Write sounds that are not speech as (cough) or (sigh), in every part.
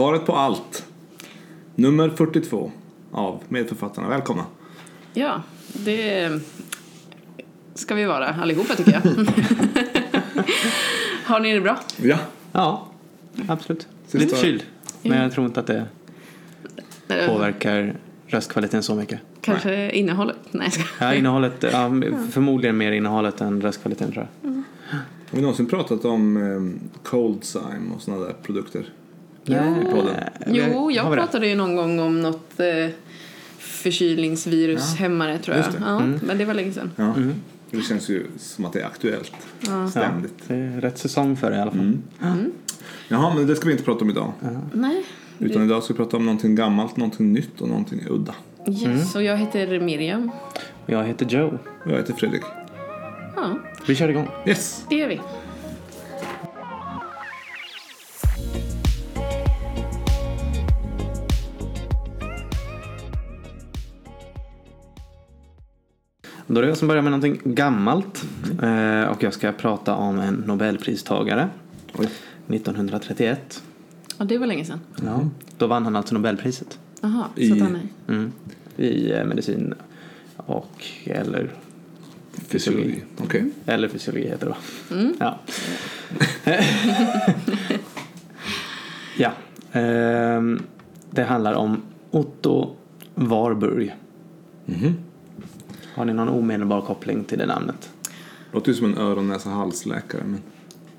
Svaret på allt. Nummer 42 av medförfattarna. Välkomna. Ja, det ska vi vara allihopa tycker jag. (laughs) Har ni det bra? Ja. Ja, absolut. Sista- Lite förkyld. Men jag tror inte att det Eh, påverkar röstkvaliteten så mycket. Kanske innehållet? Nej, jag ska. Ja, innehållet, ja, (laughs) förmodligen mer innehållet än röstkvaliteten tror jag. Har vi någonsin pratat om um, Coldzyme och sådana där produkter? Nej, i podden. Jo, jag pratade ju någon gång om något eh, förkylningsvirushämmare tror jag. Det. Ja, Men det var länge sedan. Ja. Det känns ju som att det är aktuellt. Ja, Ständigt. det är rätt säsong för det i alla fall. Jaha, men det ska vi inte prata om idag. Nej. Utan idag ska vi prata om någonting gammalt, någonting nytt och någonting udda. Yes, och jag heter Miriam. Jag heter Joe. Jag heter Fredrik. Ja, Vi kör igång. Yes! det gör vi. Då är det jag som börjar med någonting gammalt. Eh, och jag ska prata om en Nobelpristagare. Oj. 1931. Ja, det var länge sedan. Ja. Då vann han alltså Nobelpriset. Jaha, så I- att han är... Mm. I eh, medicin och eller Fysiologi. Okej. Eller fysiologi heter det va? Ja. (laughs) ja. Ehm, det handlar om Otto Warburg. Mhm. Har ni någon omedelbar koppling till det namnet? Låter ju som en öron, näsa, halsläkare. Men...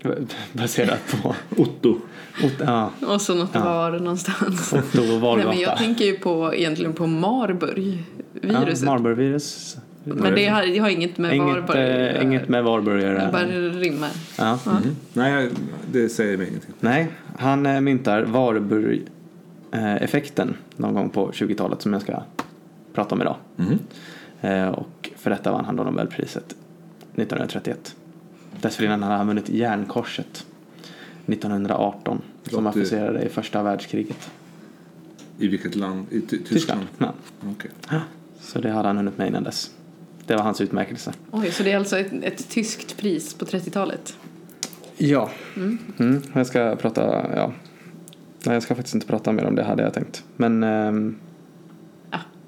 (laughs) Baserat på Otto. Otto, ja, Och så något var någonstans. Otto Nej, men jag tänker ju på, egentligen på Marburg. Ja. Marburg-virus. men det har, det har inget med Inget, Varburg att eh, göra. inget med Varburg att Det bara rimmar. Ja. Mhm. Nej, jag- det säger mig ingenting. Nej, han eh, myntar Warburg-effekten någon gång på 20-talet som jag ska prata om idag. Mhm. Eh, Och för detta vann han då Nobelpriset 1931. Dessförinnan hade han vunnit Järnkorset 1918 som Låter- officerare i första världskriget. I vilket land? I Ty- Tyskland? Ja. Okej. Så det hade han hunnit med innan dess. Det var hans utmärkelse. Oj, så det är alltså ett, ett tyskt pris på 30-talet? Ja. Mm. Jag ska prata, ja. Nej, jag ska faktiskt inte prata mer om det hade jag tänkt. Men, ehm,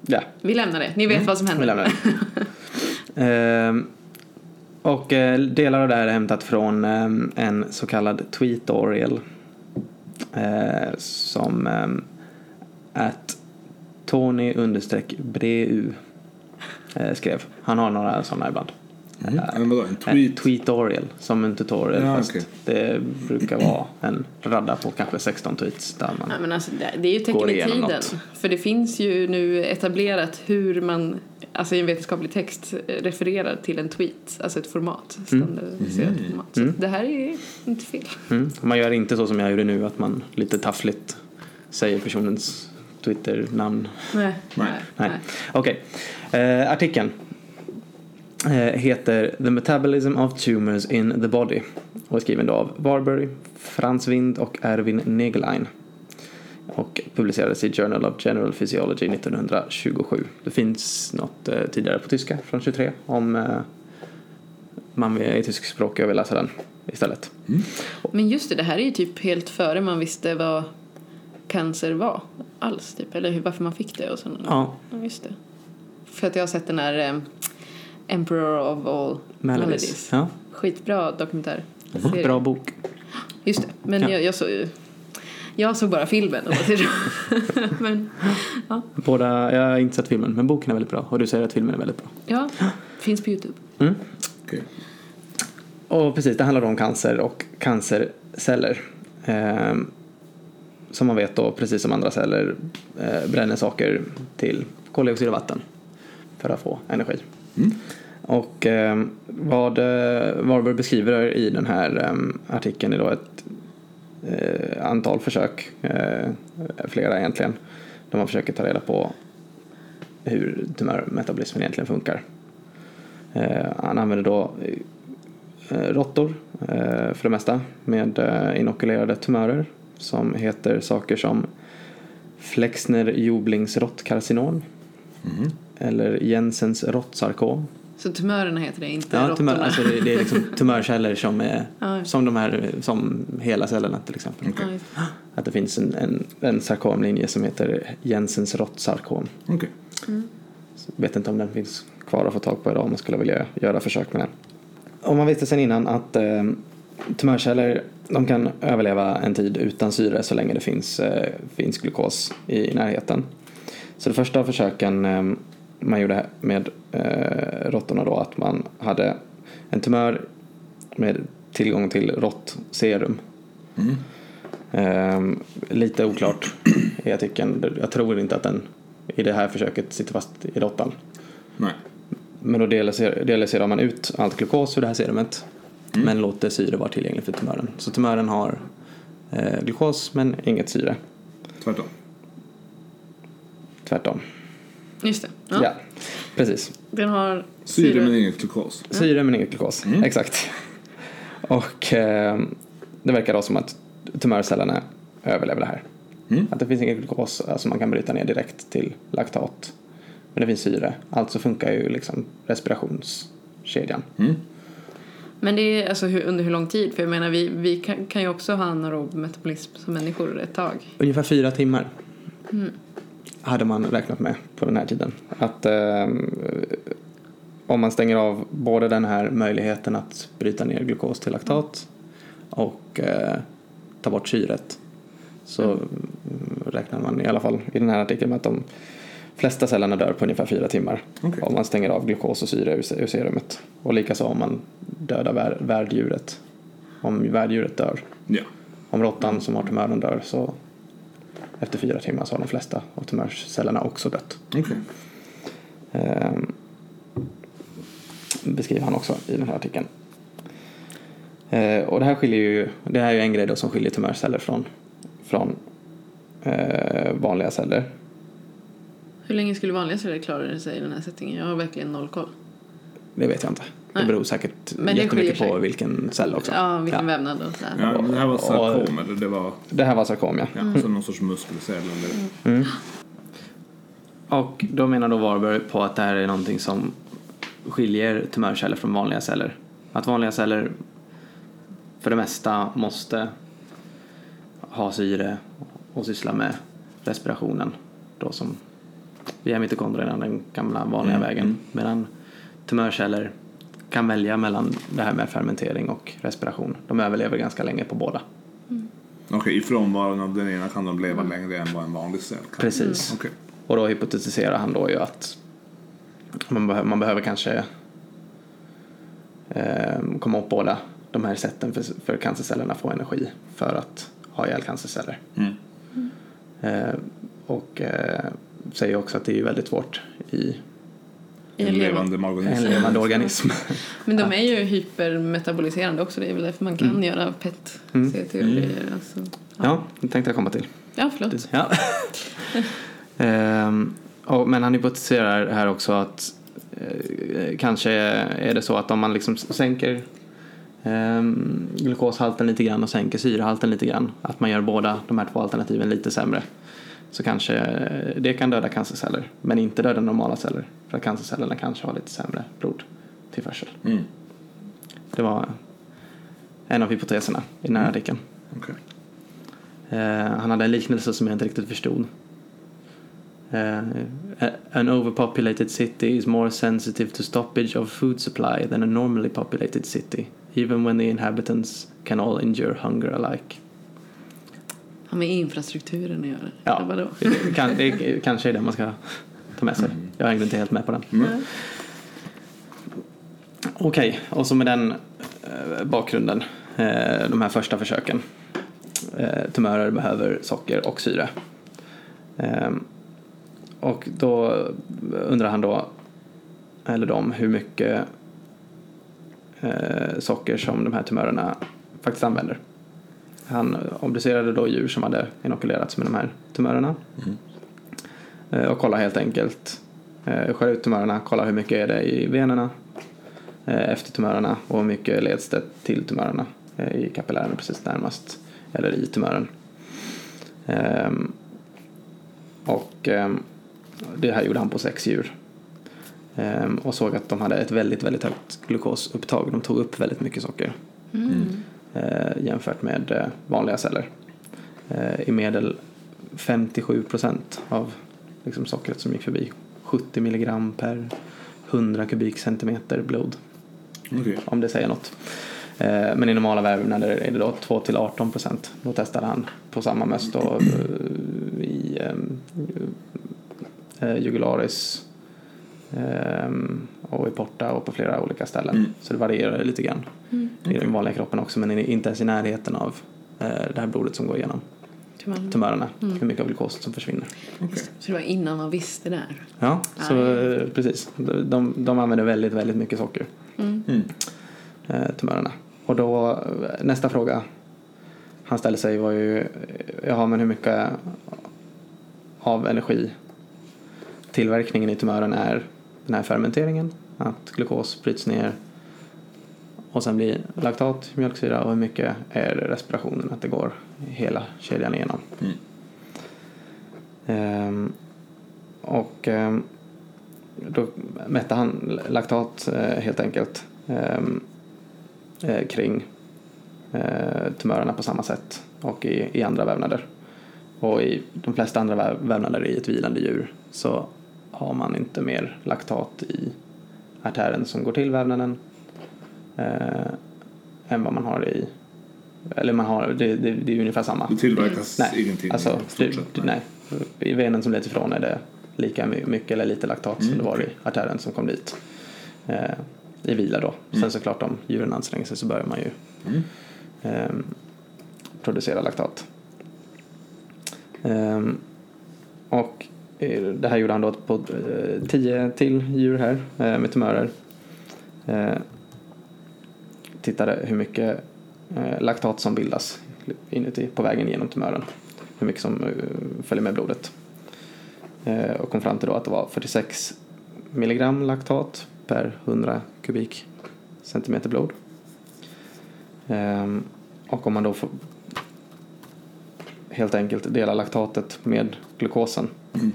Ja. Vi lämnar det. Ni vet vad som händer. (laughs) Ehm, och eh, delar av det här är hämtat från ehm, en så kallad tweetorial. Eh, som um, att Tony understreck Breu eh, skrev. Han har några sådana ibland. Mm. Vadå, en En tweet? tweetorial, som en tutorial Ja, fast okej. det brukar vara en radda på kanske 16 tweets där man Ja, men alltså, det, är ju tecken i tiden. något. För det finns ju nu etablerat hur man alltså i en vetenskaplig text eh, refererar till en tweet, alltså ett format, standardiserat format. Så det här är inte fel. Mm. Man gör inte så som jag gjorde nu att man lite taffligt säger personens Twitter-namn. Nej, Nej. Nej. Okej. Eh, artikeln heter The Metabolism of Tumors in the Body och är skriven av Warburg, Frans Wind och Erwin Negelein och publicerades i Journal of General Physiology 1927. Det finns något eh, tidigare på tyska från 23 om eh, man är tyskspråkig och vill läsa den istället. Men just det, det här är ju typ helt före man visste vad cancer var alls, typ. Eller hur, varför man fick det och sådana. Ja, Ja, just det. För att jag har sett den här eh, Emperor of all Maladies. Maladies. Ja, Skitbra dokumentär. Serie. bra bok. Just det, men Ja. jag, jag, såg, ju- jag såg bara filmen. Och (laughs) men ja, Båda, jag har inte sett filmen, men boken är väldigt bra och du säger att filmen är väldigt bra. ja, finns på Youtube. Mm. Okej. Och precis, det handlar om cancer och cancerceller. Ehm, som man vet då, precis som andra celler, eh, bränner saker till koldioxid och vatten för att få energi. Mm. Och ehm, eh, vad Warburg beskriver i den här eh, artikeln är då ett eh, antal försök, eh, flera egentligen, där man försöker ta reda på hur tumörmetabolismen egentligen funkar. Eh, han använder då eh, råttor eh, för det mesta med eh, inokulerade tumörer som heter saker som Flexner Joblings råttkarcinom eller Jensens råttsarkom Så tumörerna heter det, inte Ja, tumör, alltså det, det är liksom (laughs) tumörceller som är som de här som hela cellerna till exempel. Det. (gasps) Att det finns en, en, en sarkomlinje som heter Jensens råttsarkom. Okej. Så Vet inte om den finns kvar att få tag på idag om man skulle vilja göra försök med den. Om man visste sedan innan att eh, tumörceller de kan överleva en tid utan syre så länge det finns, eh, finns glukos i, i närheten. Så det första försöken eh, man gjorde med eh, råttorna då att man hade en tumör med tillgång till råttserum. Mm. Eh, lite oklart i artikeln. Jag tror inte att den i det här försöket sitter fast i råttan. Nej. Men då dialyserar man ut allt glukos ur det här serumet men låter syre vara tillgängligt för tumören. Så tumören har eh, glukos men inget syre. Tvärtom. Tvärtom. Just det. Ja, Ja. precis. Den har Syre men inget glukos. Syre men inget glukos. Mm. Exakt. Och eh, det verkar då som att tumörcellerna överlever det här. Mm. Att det finns inget glukos som man kan bryta ner direkt till laktat. Men det finns syre. Alltså funkar ju liksom respirationskedjan. Mm. Men det är alltså hur, under hur lång tid? För jag menar vi, vi kan, kan ju också ha anaerob metabolism som människor ett tag. Ungefär fyra timmar Mm. Hade man räknat med på den här tiden. Att eh, om man stänger av både den här möjligheten att bryta ner glukos till laktat och eh, ta bort syret så mm, räknar man i alla fall i den här artikeln med att de flesta cellerna dör på ungefär fyra timmar Okej. om man stänger av glukos och syre ur, serumet. Och likaså om man dödar vär, värddjuret. Om värddjuret dör Ja. om råttan som har tumören dör så efter fyra timmar så har de flesta av tumörcellerna också dött. Okej. Ehm, beskriver han också i den här artikeln. Ehm, och det här skiljer ju, det här är ju en grej då som skiljer tumörceller från, från eh, vanliga celler. Hur länge skulle vanliga celler klara sig i den här settingen? Jag har verkligen noll koll. Det vet jag inte. Det beror säkert Men jättemycket på vilken cell också. Ja, vilken Ja. vävnad och sådär. Ja, det här var sarkom eller det var Det här var sarkom ja. ja, så någon sorts muskelcell eller... Och då menar då Warburg på att det här är någonting som skiljer tumörceller från vanliga celler. Att vanliga celler för det mesta måste ha syre och syssla med respirationen då som via mitokondrierna, den gamla vanliga Mm, vägen. mm. Medan tumörceller kan välja mellan det här med fermentering och respiration. De överlever ganska länge på båda. Okej, i frånvaron av den ena kan de leva längre än vad en vanlig cell kan. Precis. Okej. Och då hypotetiserar han då ju att man, behöver, man behöver kanske eh, komma åt båda de här sätten för, för cancercellerna att få energi för att ha ihjäl cancerceller. Mm. Eh, och eh, säger också att det är väldigt svårt I En en levande en organism. levande organism. (laughs) Men de är ju hypermetaboliserande också. Det är väl därför man kan Mm. göra PET, Mm. CT och grejer. Alltså, ja, det tänkte jag komma till. ja, förlåt. Ja. (laughs) Ehm, och, men han hypotetiserar här också att eh, kanske är det så att om man liksom sänker ehm, glukoshalten lite grann och sänker syrehalten lite grann, att man gör båda de här två alternativen lite sämre, så kanske eh, det kan döda cancerceller, men inte döda normala celler, för att cancercellerna kanske har lite sämre blodtillförsel. Mm. Det var en av hypoteserna i den här artikeln. Okej. Eh, han hade en liknelse som jag inte riktigt förstod. Eh, an overpopulated city is more sensitive to stoppage of food supply than a normally populated city, even when the inhabitants can all endure hunger alike. Har med infrastrukturen att göra. Ja, vadå? det, kan, det kanske är det man ska ta med sig. Jag hängde inte helt med på den. Mm. Okej, och så med den eh, bakgrunden, eh, de här första försöken. Eh, tumörer behöver socker och syre. Ehm, och då undrar han då, eller de, hur mycket eh, socker som de här tumörerna faktiskt använder. Han obducerade då djur som hade inokulerats med de här tumörerna. Mm. Eh, och kolla helt enkelt, eh, skär ut tumörerna, kolla hur mycket är det i venerna eh, efter tumörerna och hur mycket leds det till tumörerna i kapillärerna precis närmast eller i tumören. Ehm, och ehm, det här gjorde han på sex djur. Ehm, och såg att de hade ett väldigt, väldigt högt glukosupptag. De tog upp väldigt mycket socker eh, jämfört med eh, vanliga celler. Eh, I medel 57 procent av liksom, sockret som gick förbi. 70 milligram per 100 kubikcentimeter blod, Okej. om det säger något. Eh, Men i normala vävnader är det då 2 till 18 procent. Då testade han på samma möss då eh, i eh, jugularis och i porta och på flera olika ställen. Mm. Så det varierar lite grann i den vanliga kroppen också men inte ens i närheten av eh, det här blodet som går igenom Tyvärr. tumörerna. Hur mycket av glukos som försvinner. Okej. Så det var innan man visste det här. Ja, så eh, precis. De, de, de använder väldigt, väldigt mycket socker, Mm. eh, tumörerna. Och då, nästa fråga han ställde sig var ju, jaha men hur mycket av energi tillverkningen i tumören är den här fermenteringen, att glukos bryts ner och sen blir laktat, mjölksyra och hur mycket är respirationen, att det går hela kedjan igenom. Mm. Ehm, och ehm, då mätte han laktat eh, helt enkelt ehm, eh, kring eh, tumörerna på samma sätt och i, i andra vävnader. Och i de flesta andra väv, vävnader i ett vilande djur så har man inte mer laktat i artären som går till vävnaden eh, än vad man har i eller man har, det, det, det är ungefär samma. Det tillverkas Nej, ingenting alltså, sett. det, nej. I venen som leds ifrån är det lika my- mycket eller lite laktat som Mm, det var i artären som kom dit. Eh, I vila då. Sen Mm. såklart om djuren anstränger sig så börjar man ju Mm. ehm, producera laktat. Ehm, och eh, det här gjorde han då på eh, 10 till djur här eh, med tumörer. Tittade hur mycket eh, laktat som bildas inuti på vägen genom tumören. Hur mycket som eh, följer med blodet. Eh, och kom fram till då att det var 46 milligram laktat per 100 kubik centimeter blod. Ehm, och om man då får helt enkelt dela laktatet med glukosen Mm.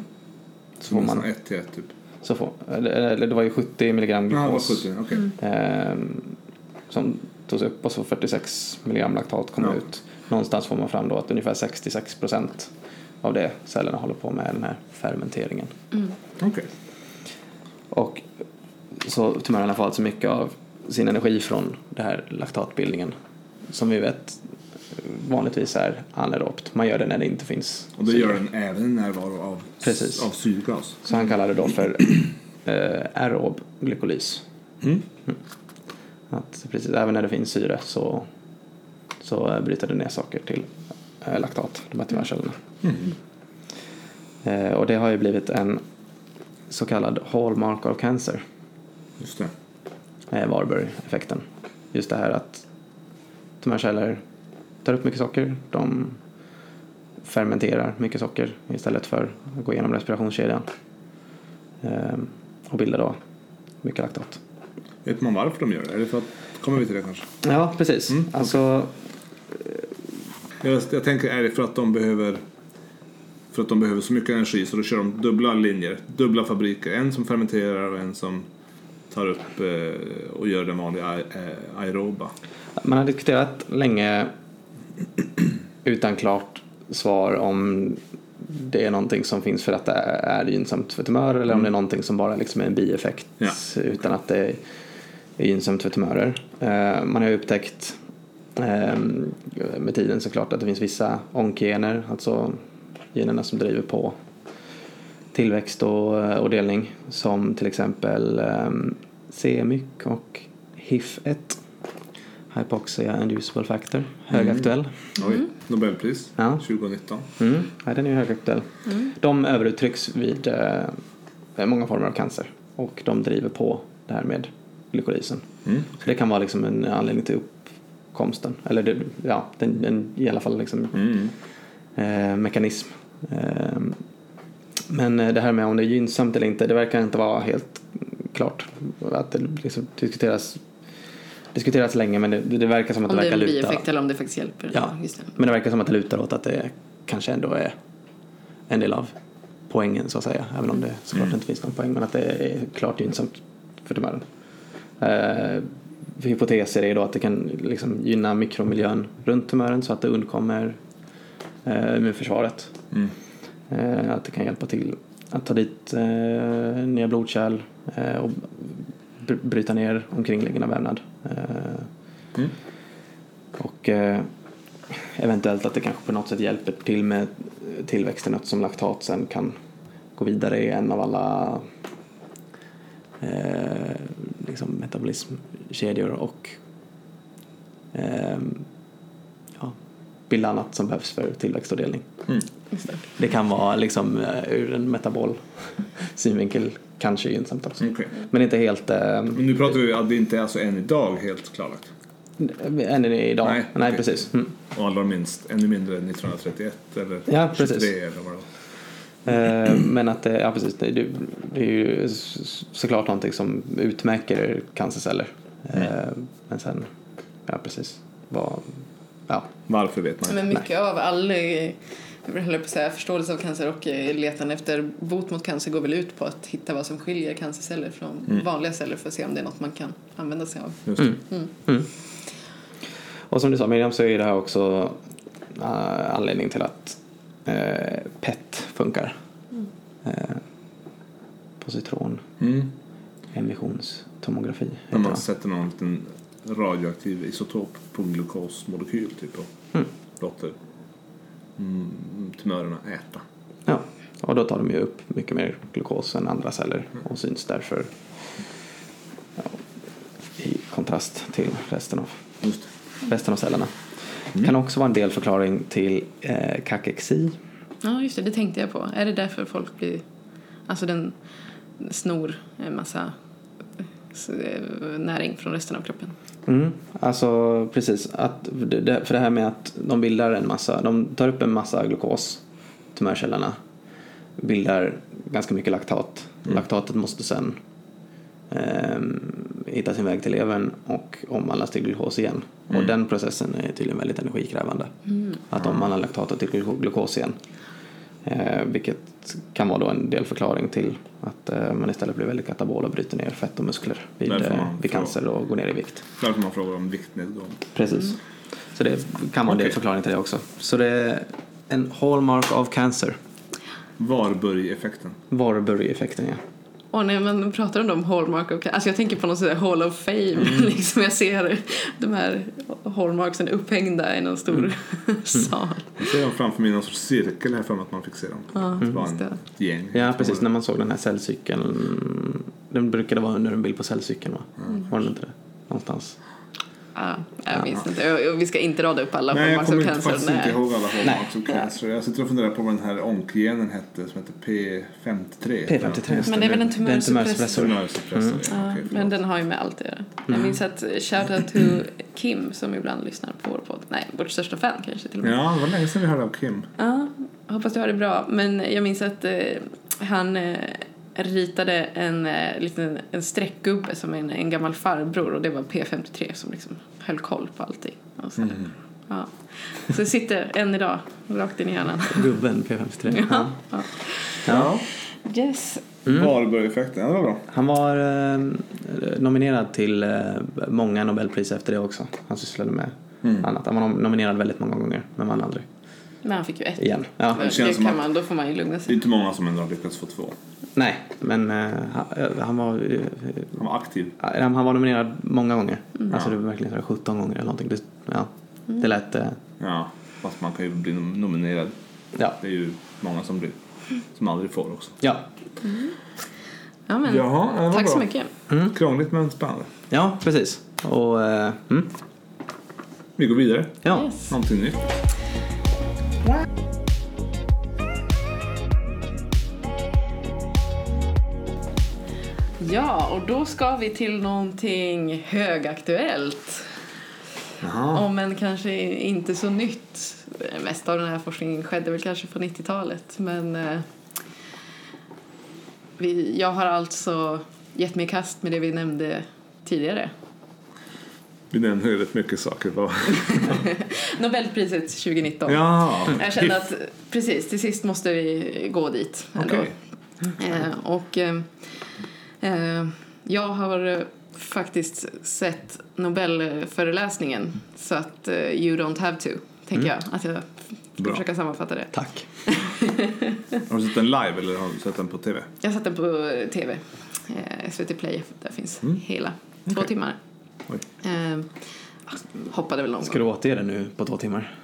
så får man, Nästan ett till ett typ. så får, eller, eller det var ju 70 milligram Ja, det glukos 70. Okej. ehm, som togs upp och så 46 milligram laktat kom Ja. ut. Någonstans får man fram då att ungefär 66 procent av det cellerna håller på med den här fermenteringen. Okej. Och så tumörerna får alltså mycket av sin energi från den här laktatbildningen som vi vet vanligtvis är anaerobt. Man gör det när det inte finns Och det syre. gör den även i närvaro av, Precis. av syrgas. Så han kallar det då för eh, aerob glykolys. Mm. Att precis, även när det finns syre så, så bryter det ner saker till eh, laktat, de här tumörcellerna. Mm. Eh, och det har ju blivit en så kallad hallmark of cancer, Just det. eh, Warburg-effekten. Just det här att tumörceller tar upp mycket socker, de fermenterar mycket socker istället för att gå igenom respirationskedjan eh, och bildar då mycket laktat. Vet man varför de gör det? Är det för att, kommer vi till det kanske? Ja, precis. Mm, Alltså, Jag, jag tänker, är det för att de behöver för att de behöver så mycket energi så då kör de dubbla linjer, dubbla fabriker. En som fermenterar och en som tar upp eh, och gör den vanliga eh, aeroba. Man har diskuterat länge utan klart svar om det är någonting som finns för att det är gynnsamt för tumörer eller om det är någonting som bara liksom är en bieffekt Ja. utan att det är gynnsamt för tumörer. Eh, Man har ju upptäckt eh, med tiden såklart att det finns vissa onkgener, alltså generna som driver på tillväxt och, och delning som till exempel eh, CMYC och HIF1 Hypoxia Inducible Factor, högaktuell. Oj, Nobelpris Ja. 2019. Mm. Ja, den är ju högaktuell. De överuttrycks vid eh, många former av cancer och de driver på det här med glykolysen. Mm. Så det kan vara liksom en anledning till uppkomsten, eller det, ja, den, den, i alla fall liksom Mm. eh, mekanism. Eh, men det här med om det är gynnsamt eller inte, det verkar inte vara helt klart. Att det liksom diskuteras, diskuteras länge men det, det verkar som att Om det det är verkar en luta. bieffekt eller om det faktiskt hjälper. Ja. just det. Men det verkar som att det lutar åt att det kanske ändå är en del av poängen så att säga. Även om det såklart inte finns någon poäng. Men att det är klart gynnsamt för tumören. Eh, hypoteser är då att det kan liksom gynna mikromiljön runt tumören så att det undkommer eh, immunförsvaret. Mm. Eh, att det kan hjälpa till att ta dit eh, nya blodkärl eh, och br- bryta ner omkringliggande vävnad. Eh, Mm. och eh, eventuellt att det kanske på något sätt hjälper till med tillväxten något som laktat sen kan gå vidare i en av alla liksom metabolismkedjor och eh, ja, bilda annat som behövs för tillväxt och delning. Mm. Det. Kan vara liksom eh, ur en metabol synvinkel kanske gynnsamt också. Okej. Men inte helt eh, Men nu pratar vi att det inte är alltså än idag helt klarlagt. än idag. Nej, Nej, okej. precis. Mm. Och allra minst, ännu mindre än 1931 eller Ja, 23 precis. eller vad det var. Eh, Men att det, ja precis, det, det är ju såklart någonting som utmärker cancerceller. Mm. Eh, Men sen, ja precis, vad, ja, Varför vet man. Men mycket av all eh, jag höll på att säga, förståelse av cancer och eh, letan efter bot mot cancer går väl ut på att hitta vad som skiljer cancerceller från Mm. vanliga celler för att se om det är något man kan använda sig av. Just det. Mm. Mm. Och som du sa Miriam så är det här också uh, anledning till att eh, PET funkar. Eh, positron Mm. emissionstomografi. När man sätter någon liten radioaktiv isotop på en glukosmolekyl typ och Mm. låter mm, tumörerna äta. Ja, och då tar de ju upp mycket mer glukos än andra celler och syns därför ja, i kontrast till resten av, resten av cellerna. Mm. Kan också vara en delförklaring till eh, kakexi. Ja, just det, det tänkte jag på. Är det därför folk blir... Alltså den snor en massa eh, näring från resten av kroppen. Mm, alltså precis, att, för det här med att de bildar en massa, de tar upp en massa glukos, tumörcellerna, bildar ganska mycket laktat. Mm. Laktatet måste sen ehm, hitta sin väg till levern och omvandlas till glukos igen. Och Mm. den processen är tydligen väldigt energikrävande. Mm. Att omvandla laktatet till gluko- glukos igen. Eh, vilket kan vara då en delförklaring till att eh, man istället blir väldigt katabol och bryter ner fett och muskler vid, eh, vid cancer och går ner i vikt. Därför man frågar om viktnedgång. Precis. Så det kan vara en delförklaring till det också. Så det är en hallmark of cancer. Warburg-effekten. Warburg-effekten ja. Och när man pratar om de hallmark of alltså jag tänker på någon sån hall of fame Mm. (laughs) liksom jag ser de här hallmarksen upphängda i någon stor (laughs) Mm. sal. Jag ser dem framför mig i någon sorts cirkel här för att man fick se dem. Ja, det var just en det. gäng. Ja precis, när man såg den här cellcykeln. Den brukade vara under en bild på cellcykeln va? Var den inte det? Någonstans. Ja, jag minns inte. Och- och Vi ska inte rada upp alla Nej, jag kommer inte, faktiskt inte ihåg alla cancer. Jag sitter och funderar på vad den här onkgenen hette som hette P53. P53. Men det är väl en tumörsuppressor. Mm. Ja, Ja, okej, men den har ju med allt att göra. Jag minns att shoutout to Kim som ibland lyssnar på vår podd. Nej, vårt största fan kanske till och med. Ja, det var länge sedan vi hörde av Kim. Ja, hoppas du har det bra. Men jag minns att eh, han eh, ritade en eh, liten en streckgubbe som en, en gammal farbror och det var P53 som liksom höll koll på allting. Och så, ja. så det sitter än idag, rakt in i hjärnan. Gubben P53. Ja. Ja. Ja. Yes. Warburg-effekten, ja, det var bra. Han var eh, nominerad till eh, många Nobelpris efter det också. Han sysslade med Mm. annat. Han var nom- nominerad väldigt många gånger men vann aldrig. Men han fick ju ett. Igen. Ja. Det, känns som kan att- man, då får man ju lugna Det är sig. inte många som ändå har lyckats få två. Nej, men eh, han, var eh, Han var aktiv. Ja, Han var nominerad många gånger. Mm. Alltså det var verkligen så här 17 gånger eller någonting. Det, ja, det lät... Ja, fast man kan ju bli nom- nominerad. Ja. Det är ju många som blir. Som aldrig får också. Ja. Ja, men, Jaha, det tack så bra. mycket. Krångligt men spännande. ja, precis. Och... mm, Vi går vidare. ja. Yes. Någonting nytt. Ja, och då ska vi till någonting högaktuellt. Jaha. Om än kanske inte så nytt. Mest av den här forskningen skedde väl kanske på 90-talet. Men eh, vi, jag har alltså gett mig i kast med det vi nämnde tidigare. Vi nämner rätt mycket saker. (laughs) Nobelpriset 2019. Ja, Jag kände att precis, till sist måste vi gå dit. ändå. Okej. Eh, och eh, eh, jag har eh, faktiskt sett Nobelföreläsningen så att eh, you don't have to, tänker jag. Att jag ska Bra. försöka sammanfatta det. Tack. (laughs) Har du sett den live eller har du sett den på TV? Jag satt den på tv, eh, SVT Play, där finns hela. Två Okej. timmar. Oj. Eh, hoppade väl någon Ska du återge det nu på två timmar?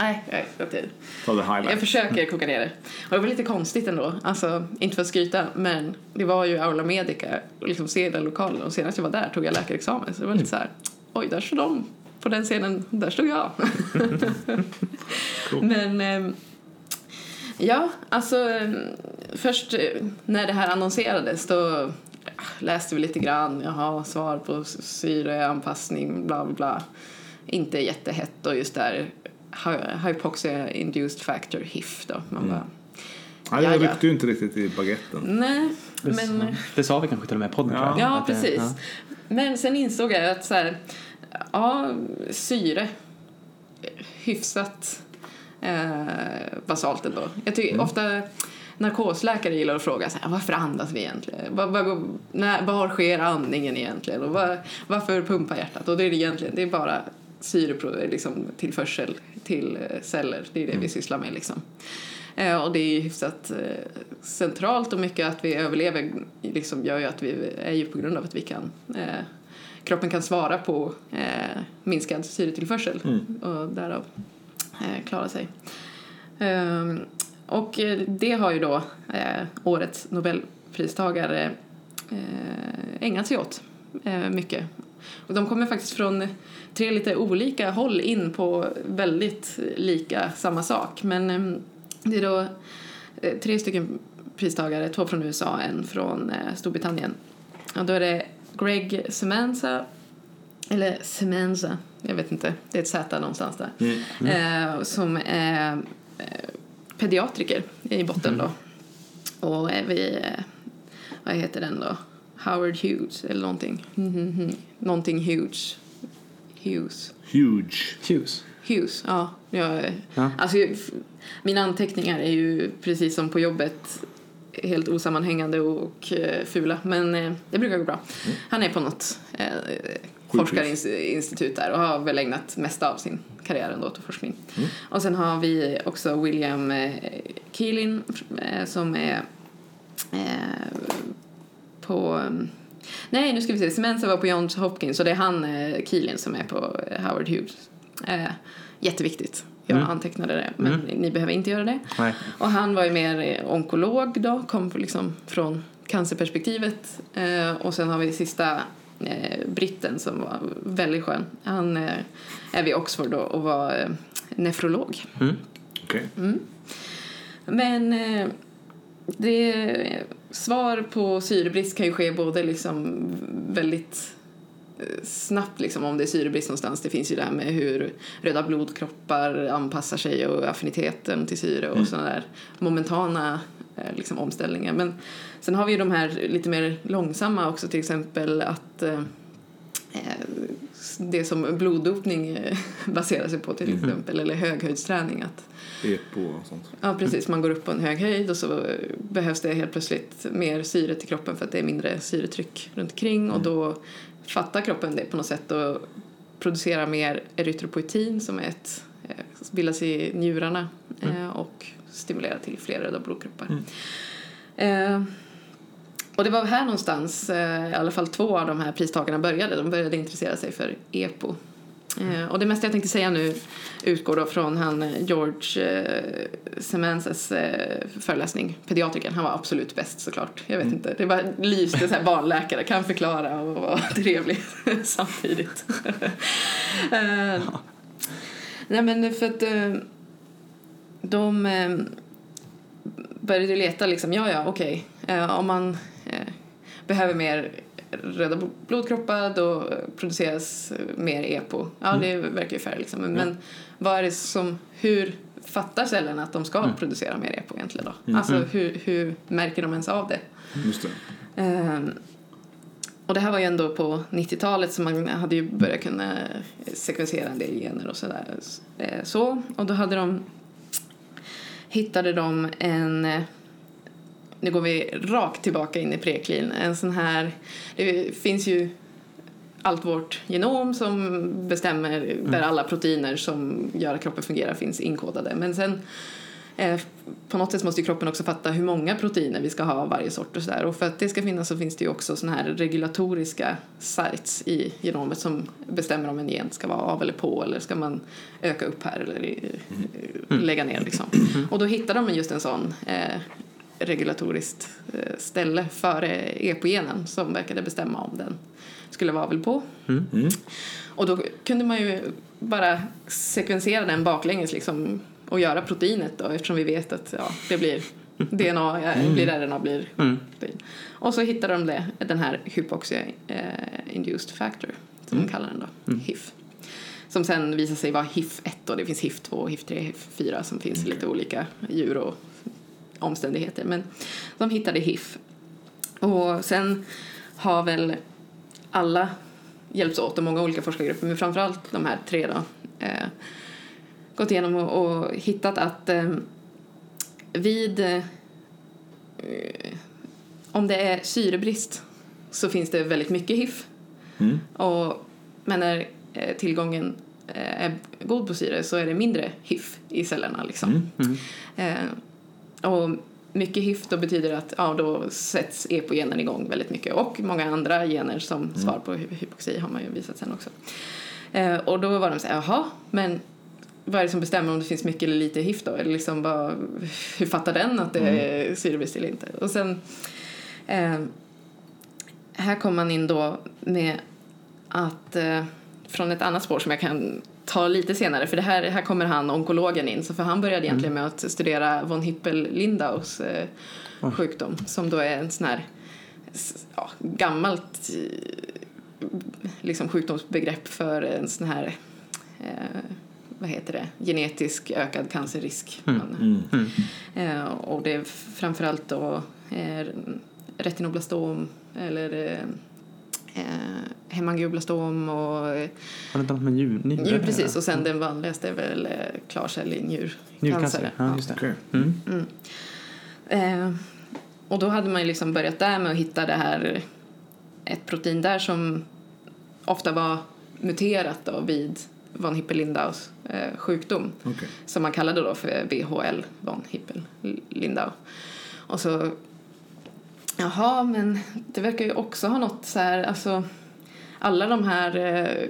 Nej, nej, okej. Ta the Jag försöker koka ner det. Och det var lite konstigt ändå. Alltså, inte för att skryta, men det var ju Aula Medica och liksom se den lokalen. Och senast jag var där tog jag läkarexamen. Så det var lite så här, oj, där stod de på den scenen, där stod jag. (laughs) Cool. Men ehm, ja, alltså ehm, först eh, när det här annonserades då läste vi lite grann, jaha, svar på syreanpassning, bla bla bla. Inte jättehett och just där hy- hypoxia induced factor, HIF då. Man bara, Nej, jag ja. ryckte ju inte riktigt i baguetten. nej, Det, men... det sa vi kanske till och med i podden. Ja. jag. Ja, det- precis. ja. Men sen insåg jag att så här, ja, syre, hyfsat eh, basalt ändå. Jag tycker ofta narkosläkare gillar att fråga så här, varför andas vi egentligen? Vad, vad, går- när, var sker andningen egentligen? Och vad, varför pumpar hjärtat? Och det är det egentligen, det är bara syrepro- liksom, tillförsel till eh, celler. Det är det vi sysslar med liksom. Eh, och det är ju hyfsat eh, centralt och mycket att vi överlever liksom gör ju att vi är ju på grund av att vi kan eh, kroppen kan svara på eh, minskad syretillförsel och därav eh, klara sig. Ehm, och eh, det har ju då eh, årets nobelpristagare eh, ägnat sig åt mycket. Och de kommer faktiskt från tre lite olika håll in på väldigt lika samma sak. Men det är då tre stycken pristagare, två från USA, en från Storbritannien. Och då är det Greg Semenza, eller Semenza, jag vet inte, det är ett Z någonstans där, Eh, som är pediatriker i botten då. Och är vid, eh, vad heter den då? Howard Hughes eller någonting. Mhm. någonting Hughes. Hughes. Huge. Hughes. Hughes, ja. Jag, Ja. Alltså, mina anteckningar är ju precis som på jobbet helt osammanhängande och eh, fula, men eh, det brukar gå bra. Han är på något eh, forskarinstitut där och har väl ägnat mesta av sin karriär ändå till forskning. Och sen har vi också William eh, Keeling eh, som är eh, på Nej, nu ska vi se. Semenza var på Johns Hopkins och det är han, Keeling, som är på Howard Hughes. Jätteviktigt. Jag Mm. antecknade det, men Mm. ni behöver inte göra det. Nej. Och han var ju mer onkolog då, kom liksom från cancerperspektivet. Och sen har vi sista eh, britten som var väldigt skön. Han eh, är vid Oxford och var eh, nefrolog. Mm. Okej. Men eh, det, svar på syrebrist kan ju ske både liksom väldigt eh, snabbt liksom om det är syrebrist någonstans. Det finns ju det här med hur röda blodkroppar anpassar sig och affiniteten till syre och sådana där momentana eh, liksom omställningar. Men sen har vi ju de här lite mer långsamma också till exempel att eh, eh, det som bloddopning eh, (laughs) baserar sig på till exempel eller höghöjdsträning att Epo och sånt. Ja, precis. Man går upp på en hög höjd och så eh, behövs det helt plötsligt mer syre till kroppen för att det är mindre syretryck runt omkring och då fattar kroppen det på något sätt och producerar mer erytropoetin som är ett, eh, bildas i njurarna eh, och stimulerar till fler röda blodkroppar. Eh, och det var här någonstans, eh, i alla fall två av de här pristagarna började. De började intressera sig för EPO. Eh, och det mesta jag tänkte säga nu utgår då från han eh, George eh, Semenzes eh, föreläsning, pediatrikern. Han var absolut bäst såklart. Jag vet inte, det var lyste så här barnläkare, kan förklara och vara (laughs) trevlig (laughs) samtidigt. (laughs) eh, nej men för att eh, de började leta liksom, ja ja okej, eh, om man behöver mer röda bl- blodkroppar då produceras eh, mer EPO. Ja det verkar ju fair liksom. Men, men vad är det som, hur fattar cellerna att de ska producera mer EPO egentligen då? Alltså hur, hur märker de ens av det? Just det. Ehm, och det här var ju ändå på 90-talet så man hade ju börjat kunna sekvensera en del gener och sådär. Eh, så, och då hade de hittade de en eh, nu går vi rakt tillbaka in i preklin. En sån här, det finns ju allt vårt genom som bestämmer där alla proteiner som gör att kroppen fungerar finns inkodade. Men sen eh, på något sätt måste ju kroppen också fatta hur många proteiner vi ska ha av varje sort och sådär. Och för att det ska finnas så finns det ju också såna här regulatoriska sites i genomet som bestämmer om en gen ska vara av eller på eller ska man öka upp här eller i, lägga ner liksom. Och då hittar de just en sån eh, regulatoriskt eh, ställe före epogenen som verkade bestämma om den skulle vara väl på. Och då kunde man ju bara sekvensera den baklänges liksom och göra proteinet då eftersom vi vet att ja, det blir (laughs) DNA, ja, blir RNA, blir protein. Och så hittade de det, den här hypoxia eh, induced factor som de kallar den då, HIF. Som sen visar sig vara HIF1 och det finns HIF2, HIF3, HIF4 som finns i lite olika djur och omständigheter. Men de hittade HIF. Och sen har väl alla hjälps åt och många olika forskargrupper, men framförallt de här tre då, eh, gått igenom och, och hittat att eh, vid eh, om det är syrebrist så finns det väldigt mycket HIF. Och, men när eh, tillgången eh, är god på syre så är det mindre HIF i cellerna. Liksom. Eh, och mycket HIF då betyder att ja, då sätts epogenen igång väldigt mycket och många andra gener som svar på hy- hypoxi har man ju visat sen också. Eh, och då var de så här, jaha, men vad är det som bestämmer om det finns mycket eller lite HIF då? Eller liksom bara, hur fattar den att det är syrebrist eller inte? Och sen eh, här kommer man in då med att eh, från ett annat spår som jag kan ta lite senare för det här, här kommer han, onkologen in. Så för han började egentligen med att studera von Hippel-Lindaus eh, sjukdom som då är en sån här ja, gammalt eh, liksom sjukdomsbegrepp för en sån här eh, vad heter det, genetisk ökad cancerrisk. Man- Eh, och det är framförallt då eh, retinoblastom eller eh, hemangioblastom och eh, Har det inte något med njur, njurar jo, precis och sen den vanligaste är väl eh, klarcellig njurcancer. Njurcancer, ja just det. Okej. Mm. Eh, och då hade man ju liksom börjat där med att hitta det här ett protein där som ofta var muterat då vid von Hippel-Lindaus eh, sjukdom Okej. som man kallade då för VHL, von Hippel-Lindau. Och så, jaha, men det verkar ju också ha något så här, alltså alla de här eh,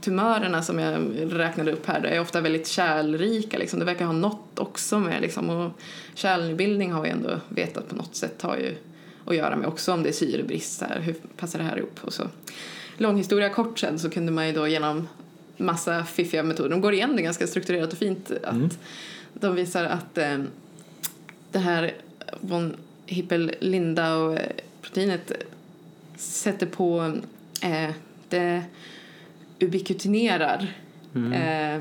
tumörerna som jag räknade upp här är ofta väldigt kärlrika liksom. Det verkar ha något också med liksom. Och kärlnybildning har vi ändå vetat på något sätt har ju att göra med också om det är syrebrist så här, hur passar det här ihop? Och så. Lång historia kort sen så kunde man ju då genom massa fiffiga metoder, de går igen det ganska strukturerat och fint att de visar att eh, det här von Hippel-Lindau-proteinet sätter på eh, det ubiquitinerar eh,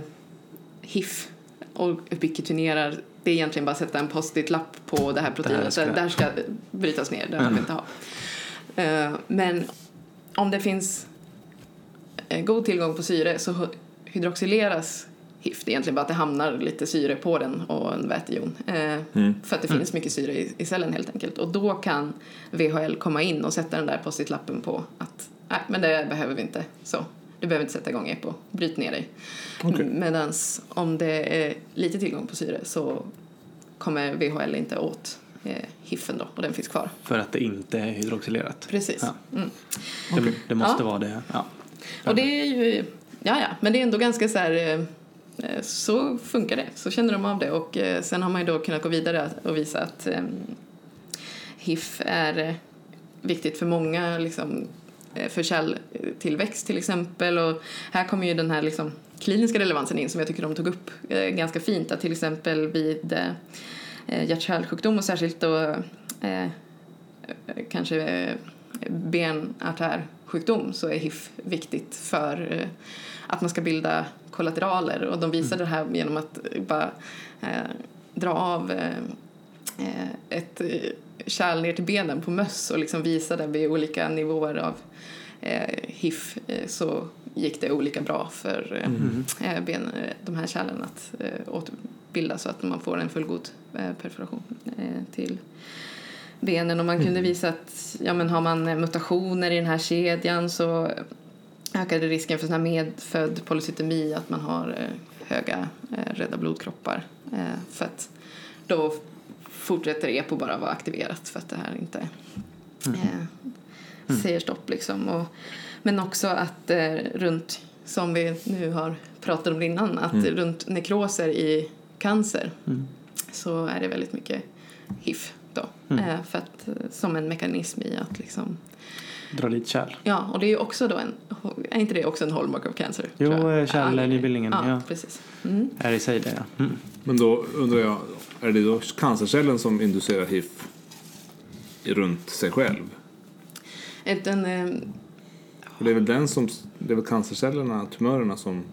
HIF och ubiquitinerar det är egentligen bara att sätta en post-it-lapp på det här proteinet. ska- Det här ska brytas ner, det vill vi inte ha. Eh, men om det finns eh, god tillgång på syre så hy- hydroxyleras HIF. Det är egentligen bara att det hamnar lite syre på den och en vätejon. Eh, För att det finns mycket syre i, i cellen helt enkelt. Och då kan VHL komma in och sätta den där post-it-lappen på att nej, men det behöver vi inte. Så, du behöver inte sätta igång EPO. Bryt ner dig. Okej. Medan om det är lite tillgång på syre så kommer VHL inte åt eh, HIFen då och den finns kvar. För att det inte är hydroxylerat. Precis. Ja. Mm. Det, det måste Ja. vara det. Ja. Och det är ju, ja ja, men det är ändå ganska så här, eh, eh, så funkar det, så känner de av det och sen har man ju då kunnat gå vidare och visa att eh, HIF är viktigt för många, liksom, för kärltillväxt till exempel. Och här kommer ju den här liksom, kliniska relevansen in som jag tycker de tog upp eh, ganska fint, att till exempel vid eh, hjärt-kärlsjukdom och särskilt då eh, kanske eh, benartärsjukdom så är HIF viktigt för eh, att man ska bilda kollateraler och de visade det här genom att bara eh, dra av eh, eh, ett eh, kärl ner till benen på möss och liksom visade vid olika nivåer av eh, HIF eh, så gick det olika bra för eh, Mm. eh, ben, de här kärlen att eh, återbilda så att man får en fullgod eh, perforation eh, till benen. Och man kunde visa att ja, men har man mutationer i den här kedjan så ökade risken för sån här medfödd polycytemi att man har eh, höga eh, röda blodkroppar eh, för att då fortsätter EPO bara vara aktiverat för att det här inte eh, säger stopp liksom. Och, men också att eh, runt, som vi nu har pratat om innan, att runt nekroser i cancer så är det väldigt mycket HIF då. Eh, för att, eh, som en mekanism i att liksom, Dra dit kärl. ja, och det är ju också då en, är inte det också en hallmark of cancer? Jo, eh, kärlnybildningen, Ja, ja. precis. Mm. Är i sig det, ja. Mm. Men då undrar jag, är det då cancercellen som inducerar hiv i- runt sig själv? Den, eh, För det är väl den som, det är väl cancercellerna, tumörerna som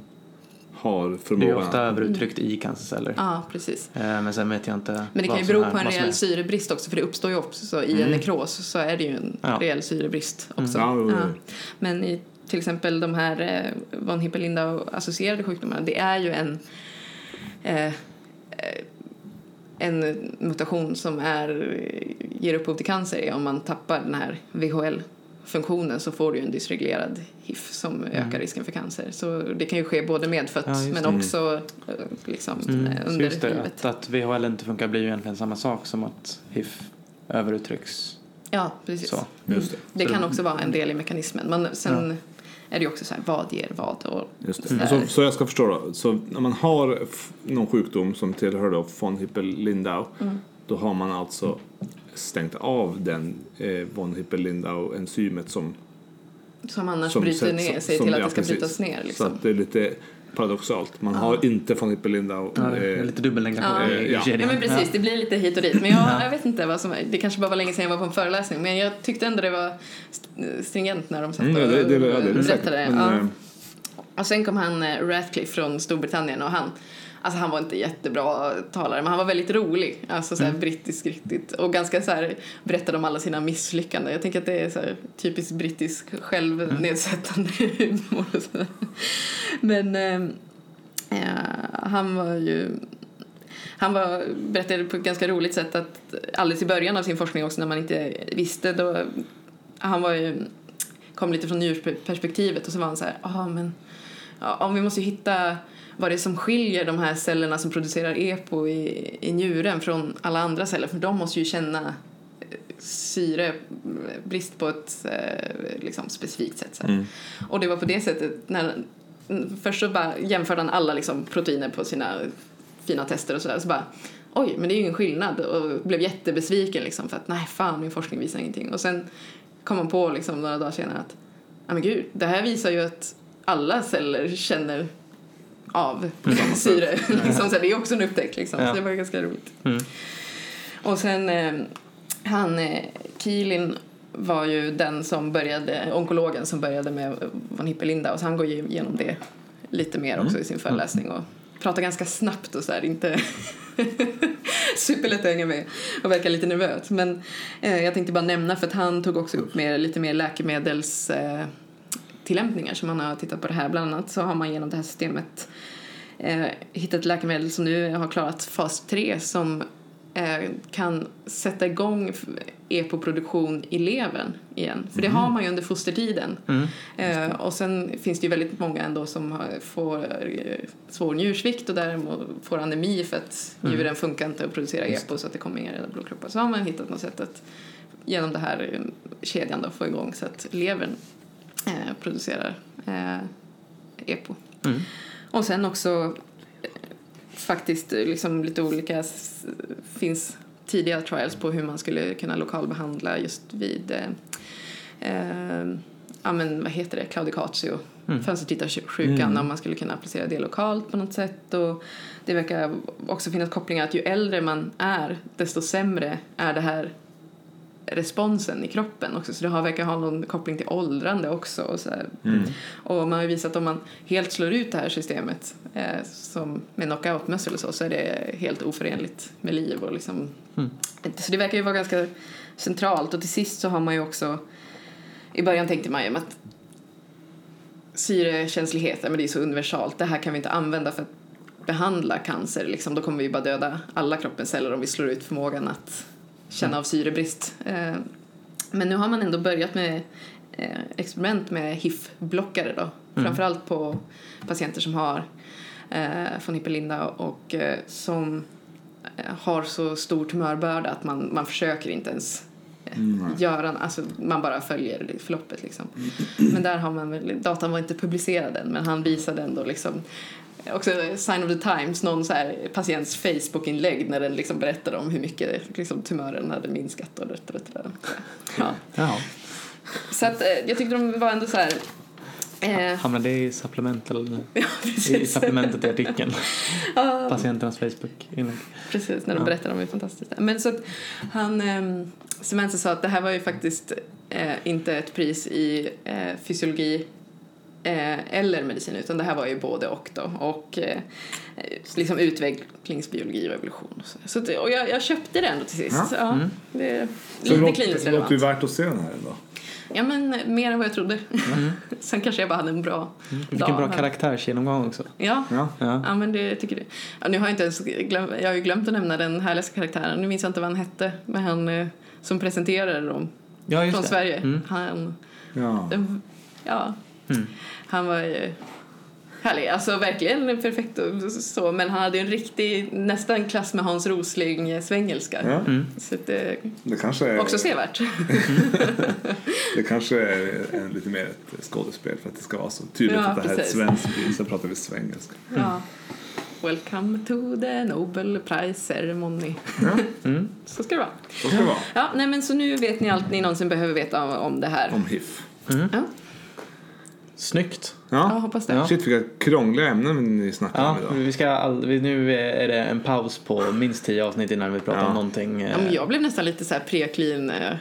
har Det är förmågan ofta överuttryckt i cancerceller. ja, precis. Eh, Men sen vet jag inte Men det kan ju bero på en rejäl syrebrist också för det uppstår ju också i en nekros så är det ju en Ja. rejäl syrebrist också. Ja, jo, jo. Men i till exempel de här eh, von Hippel-Lindau-associerade sjukdomarna det är ju en eh, eh, en mutation som är, ger upphov till cancer om man tappar den här VHL-funktionen så får du en dysreglerad HIF som ökar risken för cancer. Så det kan ju ske både medfött Ja, men också eh, liksom, Mm, eh, under just det, livet. att, att VHL inte funkar blir ju egentligen samma sak som att HIV överuttrycks. Ja, precis. Så, Just det. Det Så kan det- också vara en del i mekanismen. Men sen är det ju också så här, vad ger vad? Och Just det. så Så, så jag ska förstå då. Så när man har någon sjukdom som tillhör då von Hippel-Lindau Mm. då har man alltså stängt av den eh, von Hippel-Lindau-enzymet som Som annars som bryter sätt- ner som- sig som- till att ja, det ska precis. brytas ner. Så Liksom. att det är lite paradoxalt. Man har inte von Hippel-Lindau. Ja, det är eh, lite dubbelnegation Ja. i, Ja. Ja men precis, det blir lite hit och dit. Men jag, jag vet inte vad som Det kanske bara var länge sedan jag var på en föreläsning. Men jag tyckte ändå det var st- stringent när de satt Mm, och ja, det, det, ja, det är det berättade. Men, ja. eh, Och sen kom han eh, Ratcliffe från Storbritannien och han Alltså han var inte jättebra talare men han var väldigt rolig. Alltså såhär brittisk riktigt. Och ganska så här berättade om alla sina misslyckanden. Jag tänker att det är så här typiskt brittisk självnedsättande humor och. Men eh, eh, han var ju han var, berättade på ett ganska roligt sätt att alldeles i början av sin forskning också när man inte visste då han var ju kom lite från djurperspektivet och så var han så här, ah, men ja, om vi måste hitta vad det är som skiljer de här cellerna som producerar EPO i, i njuren från alla andra celler. För de måste ju känna eh, syrebrist på ett eh, liksom, specifikt sätt. Mm. Och det var på det sättet när först så bara jämförde han alla liksom, proteiner på sina fina tester och sådär. Så bara oj men det är ju ingen skillnad. Och blev jättebesviken liksom för att nej fan min forskning visar ingenting. Och sen kom man på liksom några dagar senare att ja men gud det här visar ju att alla celler känner av syre. (laughs) liksom, så det är också en upptäckt liksom. Ja. så det var ganska roligt. Mm. Och sen eh, han eh, Kielin var ju den som började, onkologen som började med von Hippel-Lindau så han går ju igenom det lite mer också i sin föreläsning och pratar ganska snabbt och så här, inte (laughs) superlätt att hänga med och verkar lite nervös. Men eh, jag tänkte bara nämna för att han tog också upp med lite mer läkemedels eh, tillämpningar som man har tittat på det här. Bland annat så har man genom det här systemet eh, hittat läkemedel som nu har klarat fas 3 som eh, kan sätta igång EPO-produktion i levern igen. För det har man ju under fostertiden. Mm. Eh, och sen finns det ju väldigt många ändå som har, får eh, svår njursvikt och däremot får anemi för att njuren funkar inte att producera EPO så att det kommer inga röda blodkroppar. Så har man hittat något sätt att genom det här eh, kedjan då få igång så att levern eh, producerar eh, EPO. Mm. Och sen också eh, faktiskt eh, liksom lite olika finns tidiga trials på hur man skulle kunna lokalbehandla just vid eh, eh, ja men vad heter det, claudicatio, Mm. fönstertittarsjukan Mm. om man skulle kunna applicera det lokalt på något sätt och det verkar också finnas kopplingar att ju äldre man är desto sämre är det här responsen i kroppen också. Så det har, verkar ha någon koppling till åldrande också. Och, så här. och man har ju visat att om man helt slår ut det här systemet eh, som med knockout muscle och så, så är det helt oförenligt med liv. Och liksom, Så det verkar ju vara ganska centralt. Och till sist så har man ju också, i början tänkte man ju att syrekänslighet, men det är så universalt. Det här kan vi inte använda för att behandla cancer. Liksom. Då kommer vi bara döda alla kroppens celler om vi slår ut förmågan att känna av syrebrist. Eh, men nu har man ändå börjat med eh, experiment med HIF-blockare då. Framförallt på patienter som har eh, von Hippel-Linda och eh, som har så stor tumörbörda att man, man försöker inte ens eh, göra, alltså man bara följer förloppet liksom. Men där har man väl, datan var inte publicerad än men han visade ändå liksom också Sign of the Times, någon så här patients Facebook-inlägg när den liksom berättade om hur mycket liksom, tumören hade minskat och det, det, det. Ja. Jaha. Så att eh, jag tyckte de var ändå så här eh, Hamnade det i supplemental, (laughs) ja, i supplementet i artikeln? (laughs) Ja, Patienternas Facebook-inlägg. Precis, när de Ja. berättade om hur fantastiskt det är. Men så att han, eh, Semenza sa att det här var ju faktiskt eh, inte ett pris i eh, fysiologi eh, eller medicin utan det här var ju både och då. Och eh, liksom utvecklingsbiologi och evolution. Och, så. Så och jag, jag köpte det ändå till sist. Ja. Ja, Mm. det är Så det lite låter, kliniskt det låter ju relevant. värt att se den här ändå. Ja men mer än vad jag trodde. (laughs) Sen kanske jag bara hade en bra Vilken dag. bra karaktärsgenomgång också. Ja, Ja. Ja. Ja men det tycker du. Ja, nu har jag inte ens glöm, jag har ju glömt att nämna den härligaste karaktären. Nu minns jag inte vad han hette. Men han eh, som presenterade dem Ja, just från det. Sverige. Mm. Han, Ja. den, ja, Mm. han var ju härlig. Alltså verkligen perfekt och så. Men han hade ju en riktig, nästan klass med Hans Rosling eh, svengelska. Ja. Mm. Så det Det kanske är också sevärt. (laughs) det kanske är en, lite mer ett skådespel för att det ska vara så tydligt Ja, att det här är ett precis. svenskt pris. Så pratar vi svengelska. ja. Welcome to the Nobel Prize Ceremony. Mm. Så ska det vara. Så ska det vara. Ja, nej men så nu vet ni allt ni någonsin behöver veta om, om det här. Om HIF. Ja, Snyggt. ja Ja. hoppas det. Ja. Shit vilka krångliga ämnen ni snackar Ja, om idag. vi ska all, vi, nu är det en paus på minst tio avsnitt innan vi pratar Ja. om någonting. eh, Ja, men jag blev nästan lite så här pre-clean. eh,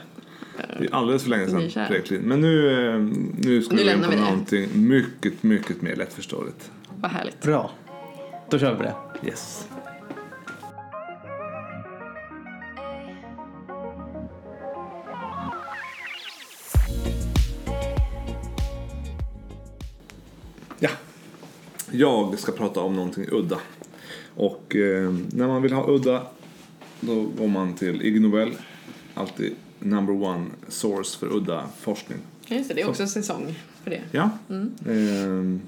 Det är alldeles för länge sedan. Nykär. Preklind. Men nu, eh, nu ska Nu vi gå in på någonting mycket, mycket mer lättförståeligt. Vad härligt. Bra. Då kör vi på det. Yes. Jag ska prata om någonting udda. Och eh, när man vill ha udda då går man till Ig Nobel. Alltid number one source för udda forskning. Just det, det är också säsong för det. Ja. Ehm,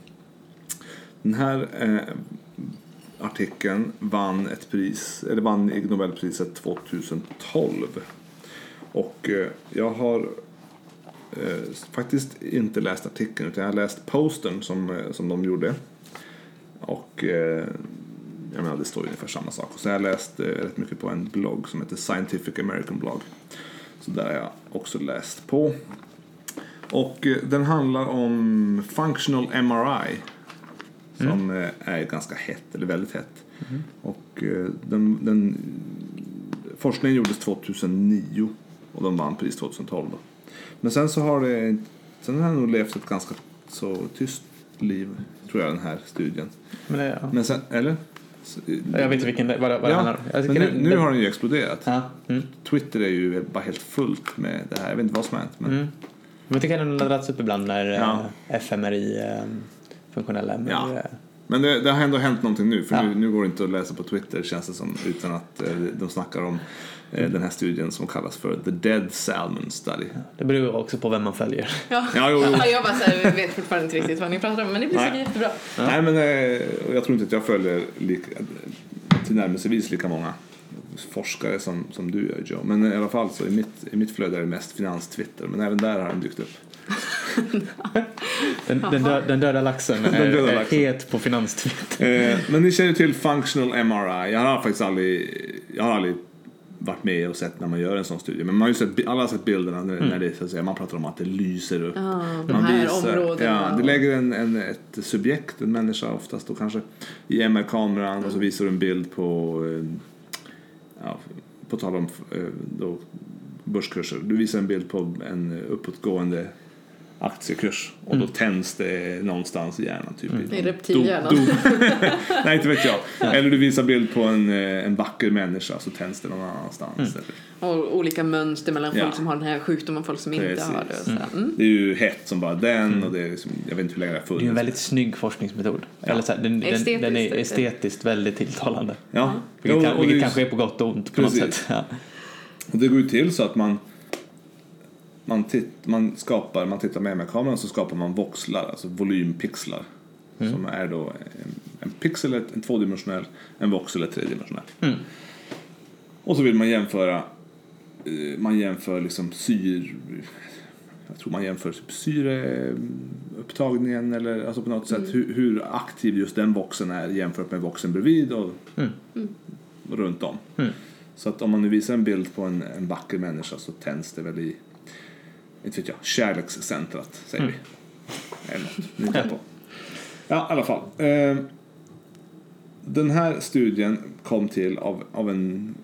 den här eh, artikeln vann ett pris, eller vann Ig Nobelpriset 2012. Och eh, jag har eh, faktiskt inte läst artikeln utan jag har läst postern som, eh, som de gjorde. Och eh, jag menar det står ju ungefär samma sak. Och så har jag läst eh, rätt mycket på en blogg som heter Scientific American Blog. Så där har jag också läst på. Och eh, den handlar om functional MRI. Som eh, är ganska hett, eller väldigt hett. Och eh, den, den, forskningen gjordes 2009 och de vann pris 2012. Då. Men sen så har det sen har den nog levt ett ganska så tyst liv, tror jag, den här studien. Men det, ja. Men sen, eller? Så- Jag vet inte vilken, vad, vad det handlar Ja, om. Nu, det- nu har den ju exploderat. Ja. Mm. Twitter är ju bara helt fullt med det här. Jag vet inte vad som har hänt. Men Mm. Men jag tycker den har laddats upp ibland när Ja. eh, FMRI, eh, funktionella MRI. Ja. eh, Men det, det har ändå hänt någonting nu. För Ja. nu, nu går det inte att läsa på Twitter känns det som. Utan att eh, de snackar om eh, den här studien som kallas för The Dead Salmon Study. Det beror också på vem man följer. Ja. (laughs) Ja, jo, jo. Ja, jag bara så här, vet fortfarande inte riktigt vad ni pratar om men det blir Nej. säkert jättebra. Nej men eh, jag tror inte att jag följer lika, tillnärmelsevis lika många forskare som, som du gör Joe. Men i alla fall så i mitt, i mitt flöde är det mest finanstwitter. Men även där har den dykt upp. Den, den, dö, den döda laxen är, Den döda är laxen. het på finanstwitter. Eh, men ni känner ju till functional MRI. Jag har faktiskt aldrig, jag har aldrig varit med och sett när man gör en sån studie. Men man har ju sett, alla har sett bilderna när, när det, så att säga, man pratar om att det lyser upp. Ja, de Man här visar- områdena. Ja, du lägger en, en, ett subjekt, en människa oftast då kanske, i MR-kameran och så visar du en bild på, eh, ja, på tal om eh, då, börskurser. Du visar en bild på en uppåtgående aktiekurs och då tänds det någonstans i hjärnan. Typ I i reptilhjärnan. do- do- (laughs) Nej, inte vet jag. Eller du visar bild på en, eh, en vacker människa så tänds det någon annanstans. Eller- Och olika mönster mellan Ja. folk som har den här sjukdomen och folk som inte Precis. har det. Så. Mm. Det är ju hett som bara den och det är liksom, jag vet inte hur länge det har Det är funnits. en väldigt snygg forskningsmetod. Eller så här, den, den, Estetiskt, den är estetiskt väldigt tilltalande. Ja, Vilket, Ja, och vilket det, kanske är på gott och ont på Precis. något sätt. Ja. och det går ju till så att man man, titt, man skapar, man tittar med MR-kameran så skapar man voxlar, alltså volympixlar. Som är då en, en pixel, en tvådimensionell, en voxel är tredimensionell. Mm. Och så vill man jämföra, eh, man jämför liksom syr, jag tror man jämför typ syreupptagningen eller alltså på något sätt hur, hur aktiv just den voxeln är jämfört med voxeln bredvid och, och runt om. Mm. Så att om man nu visar en bild på en, en vacker människa så tänds det väl i, inte vet jag, kärlekscentrat säger vi. Eller något, hittar på. (laughs) Ja, i alla fall. Eh, den här studien kom till av, av en,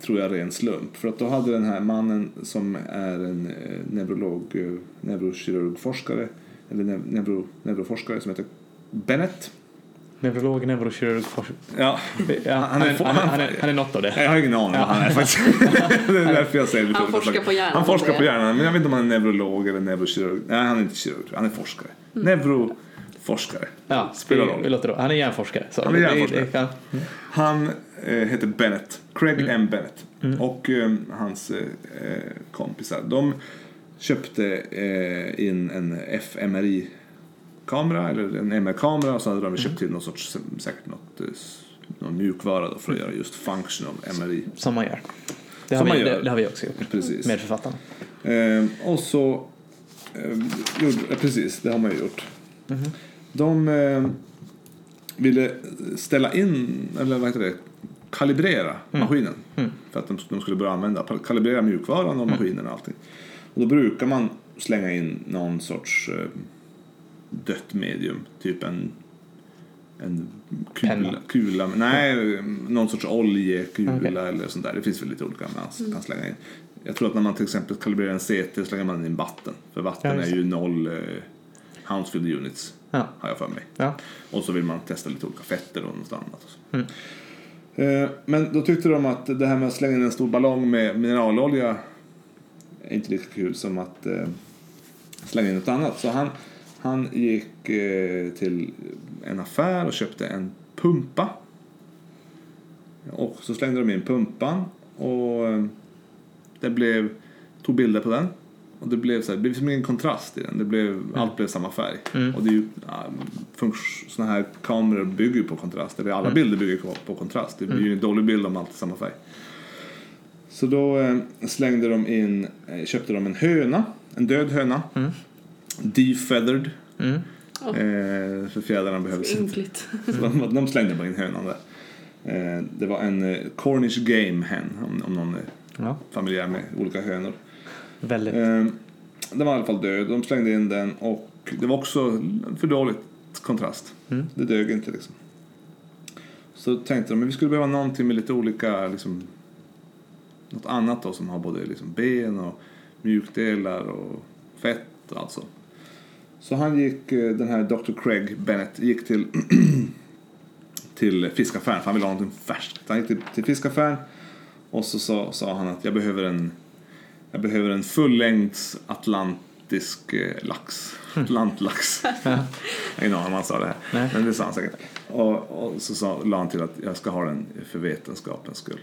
tror jag, ren slump. För att då hade den här mannen som är en eh, neurolog, eh, neurokirurgforskare, eller neu, neuro, neuroforskare som heter Bennett. Neurolog, neurokirurg, Ja, ja, han, Han är han, är, han, är, han är något av det. jag har ingen aning vad han är faktiskt. (laughs) det är därför jag säger det. Han forskar på hjärnan. Han forskar på det. hjärnan, men jag vet inte om han är neurolog eller neurokirurg. Nej, han är inte kirurg, han är forskare. Mm. Neuroforskare. Ja, Spelar det, roll. det låter då. Han är hjärnforskare. Så Han är det- hjärnforskare. det kan- Han eh, heter Bennett, Craig Mm. M. Bennett. Och eh, hans eh, kompisar, de köpte eh, in en fMRI-kamera, eller en MR-kamera, och så hade de köpt till någon sorts, säkert något, eh, någon mjukvara då för att göra just functional MRI. Som man gör. Det har, vi, det, det har vi också gjort. Precis. Med författarna. Eh, och så, eh, gjorde, eh, precis, det har man ju gjort. De eh, ville ställa in, eller vad heter det, kalibrera maskinen. För att de, de skulle börja använda, kalibrera mjukvaran och maskinen och allting. Och då brukar man slänga in någon sorts eh, dött medium, typ en en kula, Penna. kula nej, någon sorts oljekula Okej. eller sånt där. Det finns väl lite olika man kan slänga in. Jag tror att när man till exempel kalibrerar en CT slänger man in vatten. För vatten Ja, är ju noll eh, Hounsfield units, Ja. har jag för mig. Ja. Och så vill man testa lite olika fetter och något annat. Och så. Mm. Eh, Men då tyckte de att det här med att slänga in en stor ballong med mineralolja är inte lika kul som att eh, slänga in något annat. Så han, han gick eh, till en affär och köpte en pumpa. Och så slängde de in pumpan och eh, det blev, tog bilder på den. Och det blev, så här, det blev som ingen kontrast i den. Det blev, Allt blev samma färg. Mm. Och det är ju, ja, här kameror bygger ju på kontrast. Eller alla bilder bygger på, på kontrast. Det blir ju en dålig bild om allt är samma färg. Så då eh, slängde de in, eh, köpte de en höna. En död höna. Defeathered. Mm. Eh, för fjädrarna behövs inte. (laughs) Så de, de slängde bara in hönan där. Eh, det var en eh, Cornish game hen, om, om någon är ja. familjär med olika hönor. Väldigt. Eh, den var i alla fall död. De slängde in den och det var också för dåligt kontrast. Mm. Det dög inte liksom. Så tänkte de att vi skulle behöva någonting med lite olika, liksom, något annat då som har både liksom ben och mjukdelar och fett och allt så. Så han gick, eh, den här Dr. Craig Bennett, gick till, (clears throat) till fiskaffären för han ville ha någonting färskt. Han gick till, till fiskaffären och så sa, sa han att jag behöver en, jag behöver en fullängds atlantisk eh, lax. Atlantlax. (laughs) Jag har ingen aning om han sa det här. Nej. Men det sa han säkert. Och, och så sa, la han till att jag ska ha den för vetenskapens skull.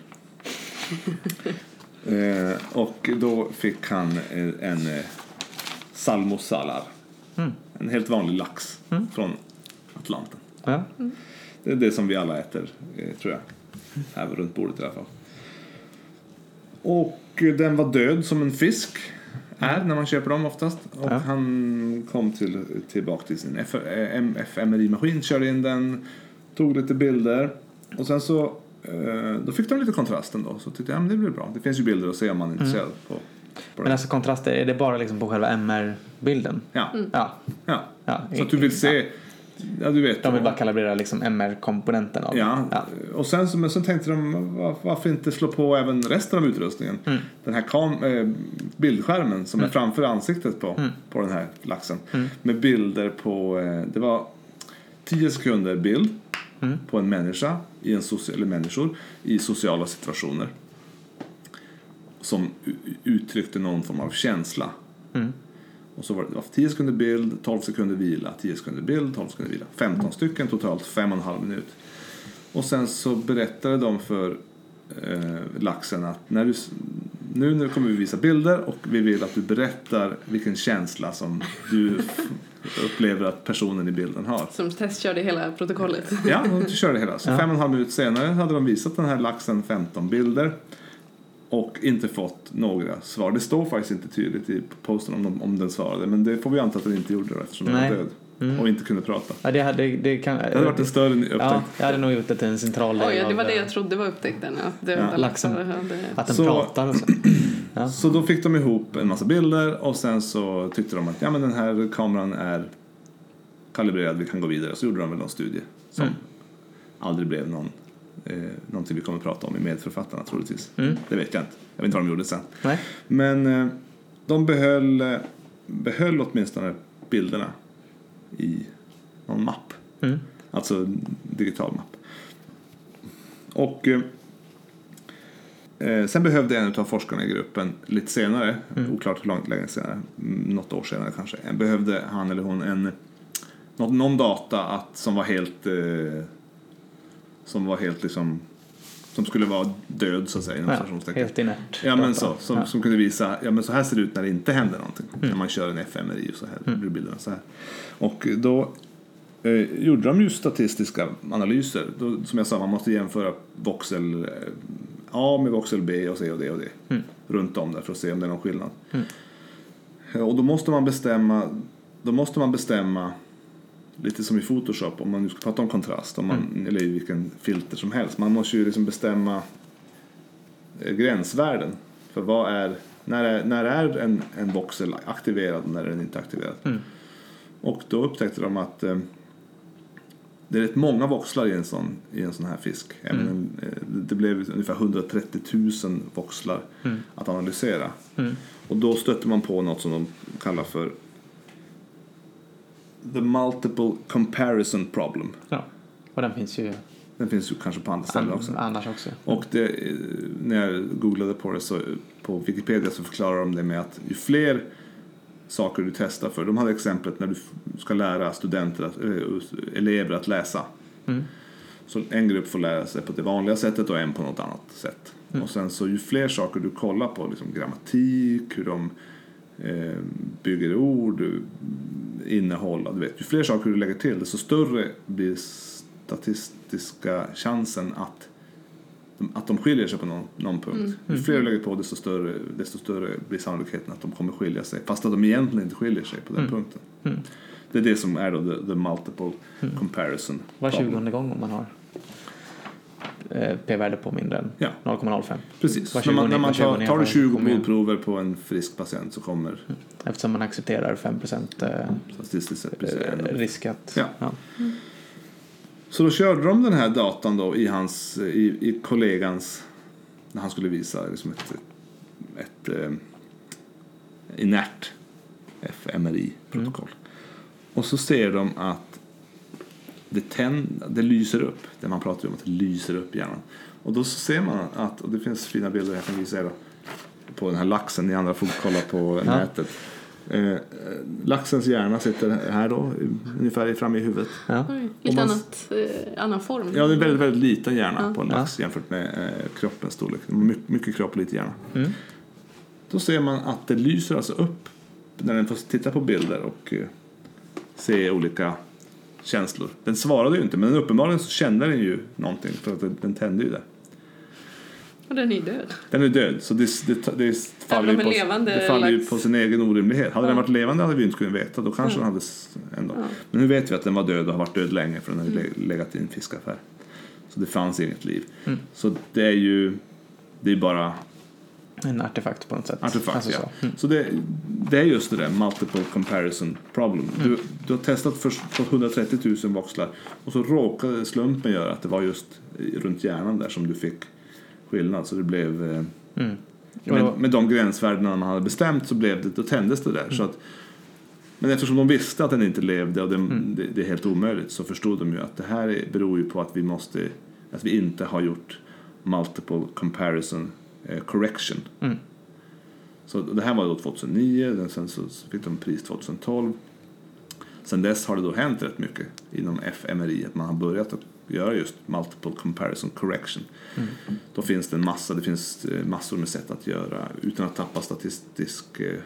(laughs) eh, och då fick han eh, en eh, salmosallar. Mm. En helt vanlig lax från Atlanten. Ja. Det är det som vi alla äter, eh, tror jag. Här runt bordet i alla fall. Och eh, den var död som en fisk är när man köper dem oftast. Och Ja. han kom till, tillbaka till sin F- eh, FMRI-maskin, körde in den, tog lite bilder. Och sen så då fick de lite kontrast ändå. Så tyckte jag, ja, men det blir bra. Det finns ju bilder att se om man är intresserad på, på Men alltså kontraster, är det bara liksom på själva MR-bilden? Ja, Ja. ja. ja. Så att du vill se Ja, du vet. De vill bara kalibrera liksom MR-komponenten av Ja, ja. och sen, så- men sen tänkte de var- varför inte slå på även resten av utrustningen. Mm. Den här kam, eh, bildskärmen som är framför ansiktet på, Mm. på den här laxen. Med bilder på, eh, det var 10 sekunder bild Mm. på en människa, i en soci- eller människor, i sociala situationer. Som uttryckte någon form av känsla. Mm. Och så var det, det var 10 sekunder bild, 12 sekunder vila, 10 sekunder bild, 12 sekunder vila. 15 stycken totalt, 5,5 minut. Och sen så berättade de för eh, laxen att när du, nu, nu kommer vi visa bilder och vi vill att du berättar vilken känsla som du (laughs) upplever att personen i bilden har. Som testkörde hela protokollet. Ja, de körde hela. Så Ja. fem och en halv minut senare hade de visat den här laxen 15 bilder och inte fått några svar. Det står faktiskt inte tydligt i posten om, de, om den svarade, men det får vi anta att den inte gjorde då, eftersom den Nej. var död och inte kunde prata. Ja, det hade, det kan, Det hade varit en större upptäckt. Ja, jag hade nog gjort det till en central del Oj, det var av, det jag trodde var upptäckten. Att det Ja. Laxen. Att den Så- pratar och så. Ja. (clears throat) Så då fick de ihop en massa bilder och sen så tyckte de att ja, men den här kameran är kalibrerad, vi kan gå vidare. Så gjorde de väl någon studie som Mm. aldrig blev någon, eh, någonting vi kommer att prata om i medförfattarna troligtvis. Mm. Det vet jag inte. Jag vet inte vad de gjorde sen. Nej. Men eh, de behöll, eh, behöll åtminstone bilderna i någon mapp. Mm. Alltså digital mapp. Och eh, eh, sen behövde en av forskarna i gruppen lite senare, oklart hur långt länge senare, mm, något år senare kanske, eh, behövde han eller hon en någon data att, som var helt eh, som var helt liksom som skulle vara död så att säga. Ja, helt inert. Ja men så, som, Ja. som kunde visa, ja men så här ser det ut när det inte händer någonting. När man kör en fMRI och så här blir bilderna så här. Och då eh, gjorde de ju statistiska analyser. Då, som jag sa, man måste jämföra voxel eh, A med voxel B och C och D och D. Runt om där för att se om det är någon skillnad. Eh, Och då måste man bestämma, då måste man bestämma lite som i Photoshop, om man nu ska prata om kontrast, om man, eller i vilken filter som helst. Man måste ju liksom bestämma eh, gränsvärden för vad är, när är, när är en, en voxel aktiverad och när är den inte aktiverad. Och då upptäckte de att eh, det är rätt många voxlar i en sån, i en sån här fisk. Även en, eh, det blev ungefär 130 000 voxlar att analysera. Och då stötte man på något som de kallar för the multiple comparison problem. Ja. Och den finns ju Den finns ju kanske på andra ställen också. annars också. Och det, när jag googlade på det så på Wikipedia så förklarar de det med att ju fler saker du testar för. De hade exemplet när du ska lära studenter, att, eh, elever att läsa. Mm. Så en grupp får lära sig på det vanliga sättet och en på något annat sätt. Mm. Och sen så ju fler saker du kollar på, liksom grammatik, hur de eh, bygger ord, eh, innehåll, du vet. Ju fler saker du lägger till desto större blir statistiska chansen att de, att de skiljer sig på någon, någon punkt. Ju fler du lägger på desto större, desto större blir sannolikheten att de kommer skilja sig. Fast att de egentligen inte skiljer sig på den punkten. Det är det som är då the, the multiple comparison. Var problem. 20 gång man har p-värde på mindre än Ja. 0,05. Precis. När man, 20 när man var 20 tar, tar du 20 kommer igen. blodprover på en frisk patient så kommer Eftersom man accepterar 5 eh, statistiskt sett precis eh, en. risk att... Ja. Ja. Så då körde de den här datan då i hans, i, i kollegans, när han skulle visa liksom ett, ett, eh, inert fMRI-protokoll. Och så ser de att det, tänd, det lyser upp, det man pratar om att det lyser upp i hjärnan. Och då så ser man att, och det finns fina bilder jag kan visa er på den här laxen, ni andra får kolla på Ja. nätet. Eh, laxens hjärna sitter här då, ungefär framme i huvudet. Ja. Lite man- annat, eh, annan form. Ja, det är en väldigt, väldigt liten hjärna Ja. på en lax jämfört med eh, kroppens storlek. My- mycket kropp och lite hjärna. Mm. Då ser man att det lyser alltså upp när den får titta på bilder och eh, se olika känslor. Den svarade ju inte, men uppenbarligen så kände den ju någonting för att den, den tände ju där. Och den är ju död. Den är död, så det, det, det faller, ju på, levande det faller ju på sin egen orimlighet. Hade Ja. den varit levande hade vi inte kunnat veta, då kanske Ja. den hade ändå. Ja. Men nu vet vi att den var död och har varit död länge för den har ju Mm. le- legat i en fiskaffär. Så det fanns inget liv. Mm. Så det är ju det är bara En artefakt på något sätt. Artefakt, Alltså ja. så. Mm. Så det, det är just det där multiple comparison problem. Du, du har testat på 130 000 voxlar och så råkade slumpen göra att det var just runt hjärnan där som du fick skillnad. Så det blev... eh, Mm. Med, med de gränsvärdena man hade bestämt så blev det, då tändes det där. Så att, men eftersom de visste att den inte levde och den, det, det är helt omöjligt så förstod de ju att det här är, beror ju på att vi måste att vi inte har gjort multiple comparison correction. Mm. Så det här var då 2009, den- sen så fick de pris 2012. Sen dess har det då hänt rätt mycket inom FMRI, att man har börjat att göra just multiple comparison correction. Då finns det en massa, det finns eh, massor med sätt att göra utan att tappa statistisk, eh,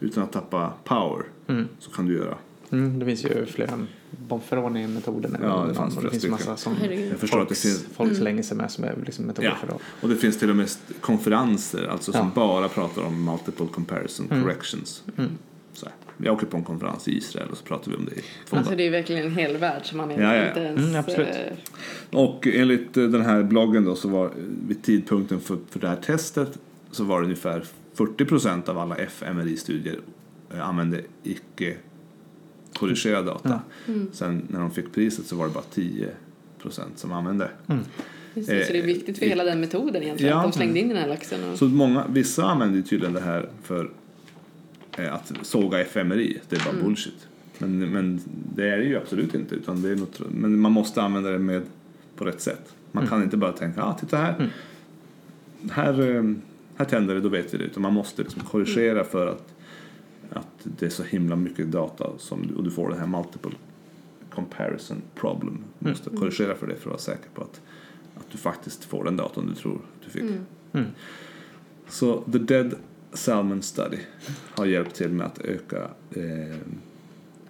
utan att tappa power Mm. så kan du göra. Mm, det finns ju flera Bonferroni-metoden. eller Ja, det fanns det finns massa som. Jag förstår att det folks, finns, folk Mm. slänger sig med som är liksom metoder Ja. för att och det finns till och med konferenser alltså som Ja. bara pratar om multiple comparison Mm. corrections. Mm. Så här. Jag åker på en konferens i Israel och så pratar vi om det i två Alltså det är verkligen en hel värld som man Ja, ja, ja. inte ens... Mm, absolut. eh, Och enligt eh, den här bloggen då så var vid tidpunkten för, för det här testet så var det ungefär 40 procent av alla FMRI-studier eh, använde icke korrigerad data. Mm. Sen när de fick priset så var det bara 10 procent som använde. Just det, så det är viktigt för Eh, hela den metoden egentligen. ja. Att de slängde in den här laxen. Och... Så många, vissa använder ju tydligen det här för eh, att såga FMRI. Det är bara bullshit. Men, men det är det ju absolut inte. Utan det är något, men man måste använda det med, på rätt sätt. Man kan inte bara tänka, ah, titta här. Här, eh, här tänder det, då vet vi det. Utan man måste liksom korrigera för att, att det är så himla mycket data som, du- och du får det här multiple comparison problem. Du måste korrigera för det för att vara säker på att, att du faktiskt får den datorn du tror du fick. Mm. Mm. Så The Dead Salmon Study har hjälpt till med att öka, eh,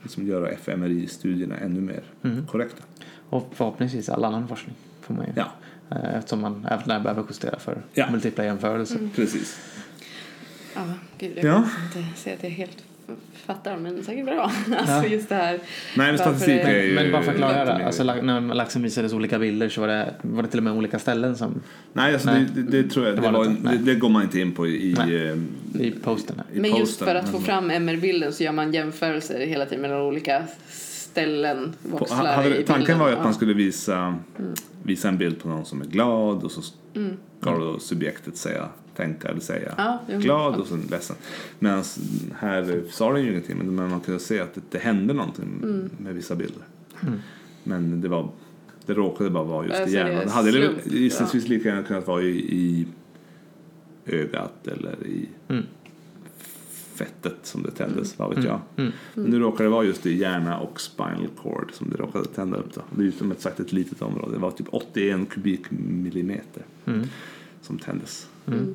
liksom göra FMRI-studierna ännu mer Mm. korrekta. Och förhoppningsvis all annan forskning. Får man ju. Ja, Eh, Eftersom man även behöver justera för Ja. multipla jämförelser. Mm. precis. Ja, gud, jag Ja. kan inte säga att jag helt fattar, men säkert bra. (laughs) Alltså Ja. just det här. Nej, men statistik är- ju... Men bara för att klargöra, jättemycket. alltså, när laxen visades olika bilder så var det, var det till och med olika ställen som Nej, alltså Nej. Det, det, det tror jag, Det det, var det en, det, det går man inte in på i, Nej. i, posten i Men just för att få Men- fram MR-bilden så gör man jämförelser hela tiden mellan olika ställen, På, hade, tanken var ju att man skulle visa, visa en bild på någon som är glad och så Mm. ska då subjektet säga, tänka eller säga Ja, jo. glad och sen ledsen. Medan här sa den ju ingenting men man kunde se att det, det hände någonting Mm. med vissa bilder. Mm. Men det var det råkade bara vara just Alltså, i är hjärnan. Det hade slump, gissningsvis lika gärna kunnat vara i, i ögat eller i Mm. fettet som det tändes, vad vet Mm. jag. Mm. Men nu råkade det vara just i hjärna och spinal cord som det råkade tända upp. Då. Det är ju som ett sagt ett litet område. Det var typ 81 kubikmillimeter Mm. som tändes. Mm.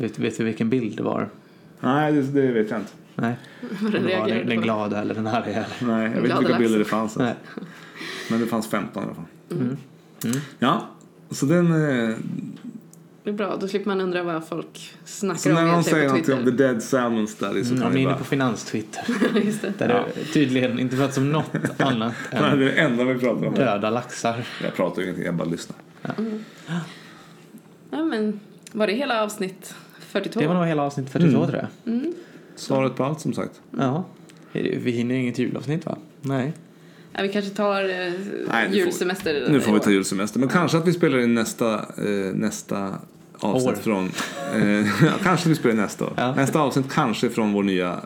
Vet, vet du vilken bild det var? Nej, det, det vet jag inte. Nej. (laughs) Den var den, den glada eller den arga. Eller? Nej, jag vet inte vilka bilder det fanns. Nej. Men det fanns 15 i alla fall. Mm. Mm. Ja, så den... Eh, Det är bra, då slipper man undra vad folk snackar så om när någon säger någonting om the dead salmon study så Mm, kan om ni vi är inne bara... på finanstwitter. (laughs) Just det. Där Ja. det tydligen inte pratas om något (laughs) annat Det är än det enda vi pratar om. döda laxar. Jag pratar ju ingenting, jag bara lyssnar. Ja, men var det hela avsnitt 42? Det var nog hela avsnitt 42 Mm. tror jag. Mm. Svaret på allt som sagt. Ja. Vi hinner inget julavsnitt va? Nej. Ja, vi kanske tar eh, Nej, nu får- julsemester Nu får vi ta julsemester. Men kanske att vi spelar in nästa, eh, nästa avsnitt År. från... Eh, (laughs) ja, kanske vi spelar in nästa år. Ja. Nästa avsnitt kanske från vår nya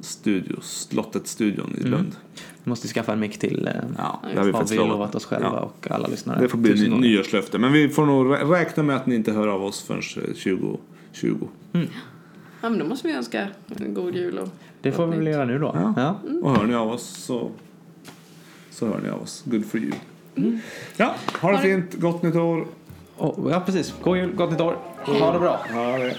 studio, Slottet-studion i Mm. Lund. Vi måste skaffa en mick till. Eh, Ja, Ja, det har vi har vi lovat. oss själva Ja. och alla lyssnare. Det får bli ny, nyårslöfte. Men vi får nog rä- räkna med att ni inte hör av oss förrän eh, 2020. Ja, men då måste vi önska en god jul och Det får vi väl göra nu då. Ja. Ja. Och hör ni av oss så, så hör ni av oss. Good for you. Ja, ha det Ha det- fint. Gott nytt år. Och, ja, precis. God jul, gott nytt år. Ha det bra. Ha det.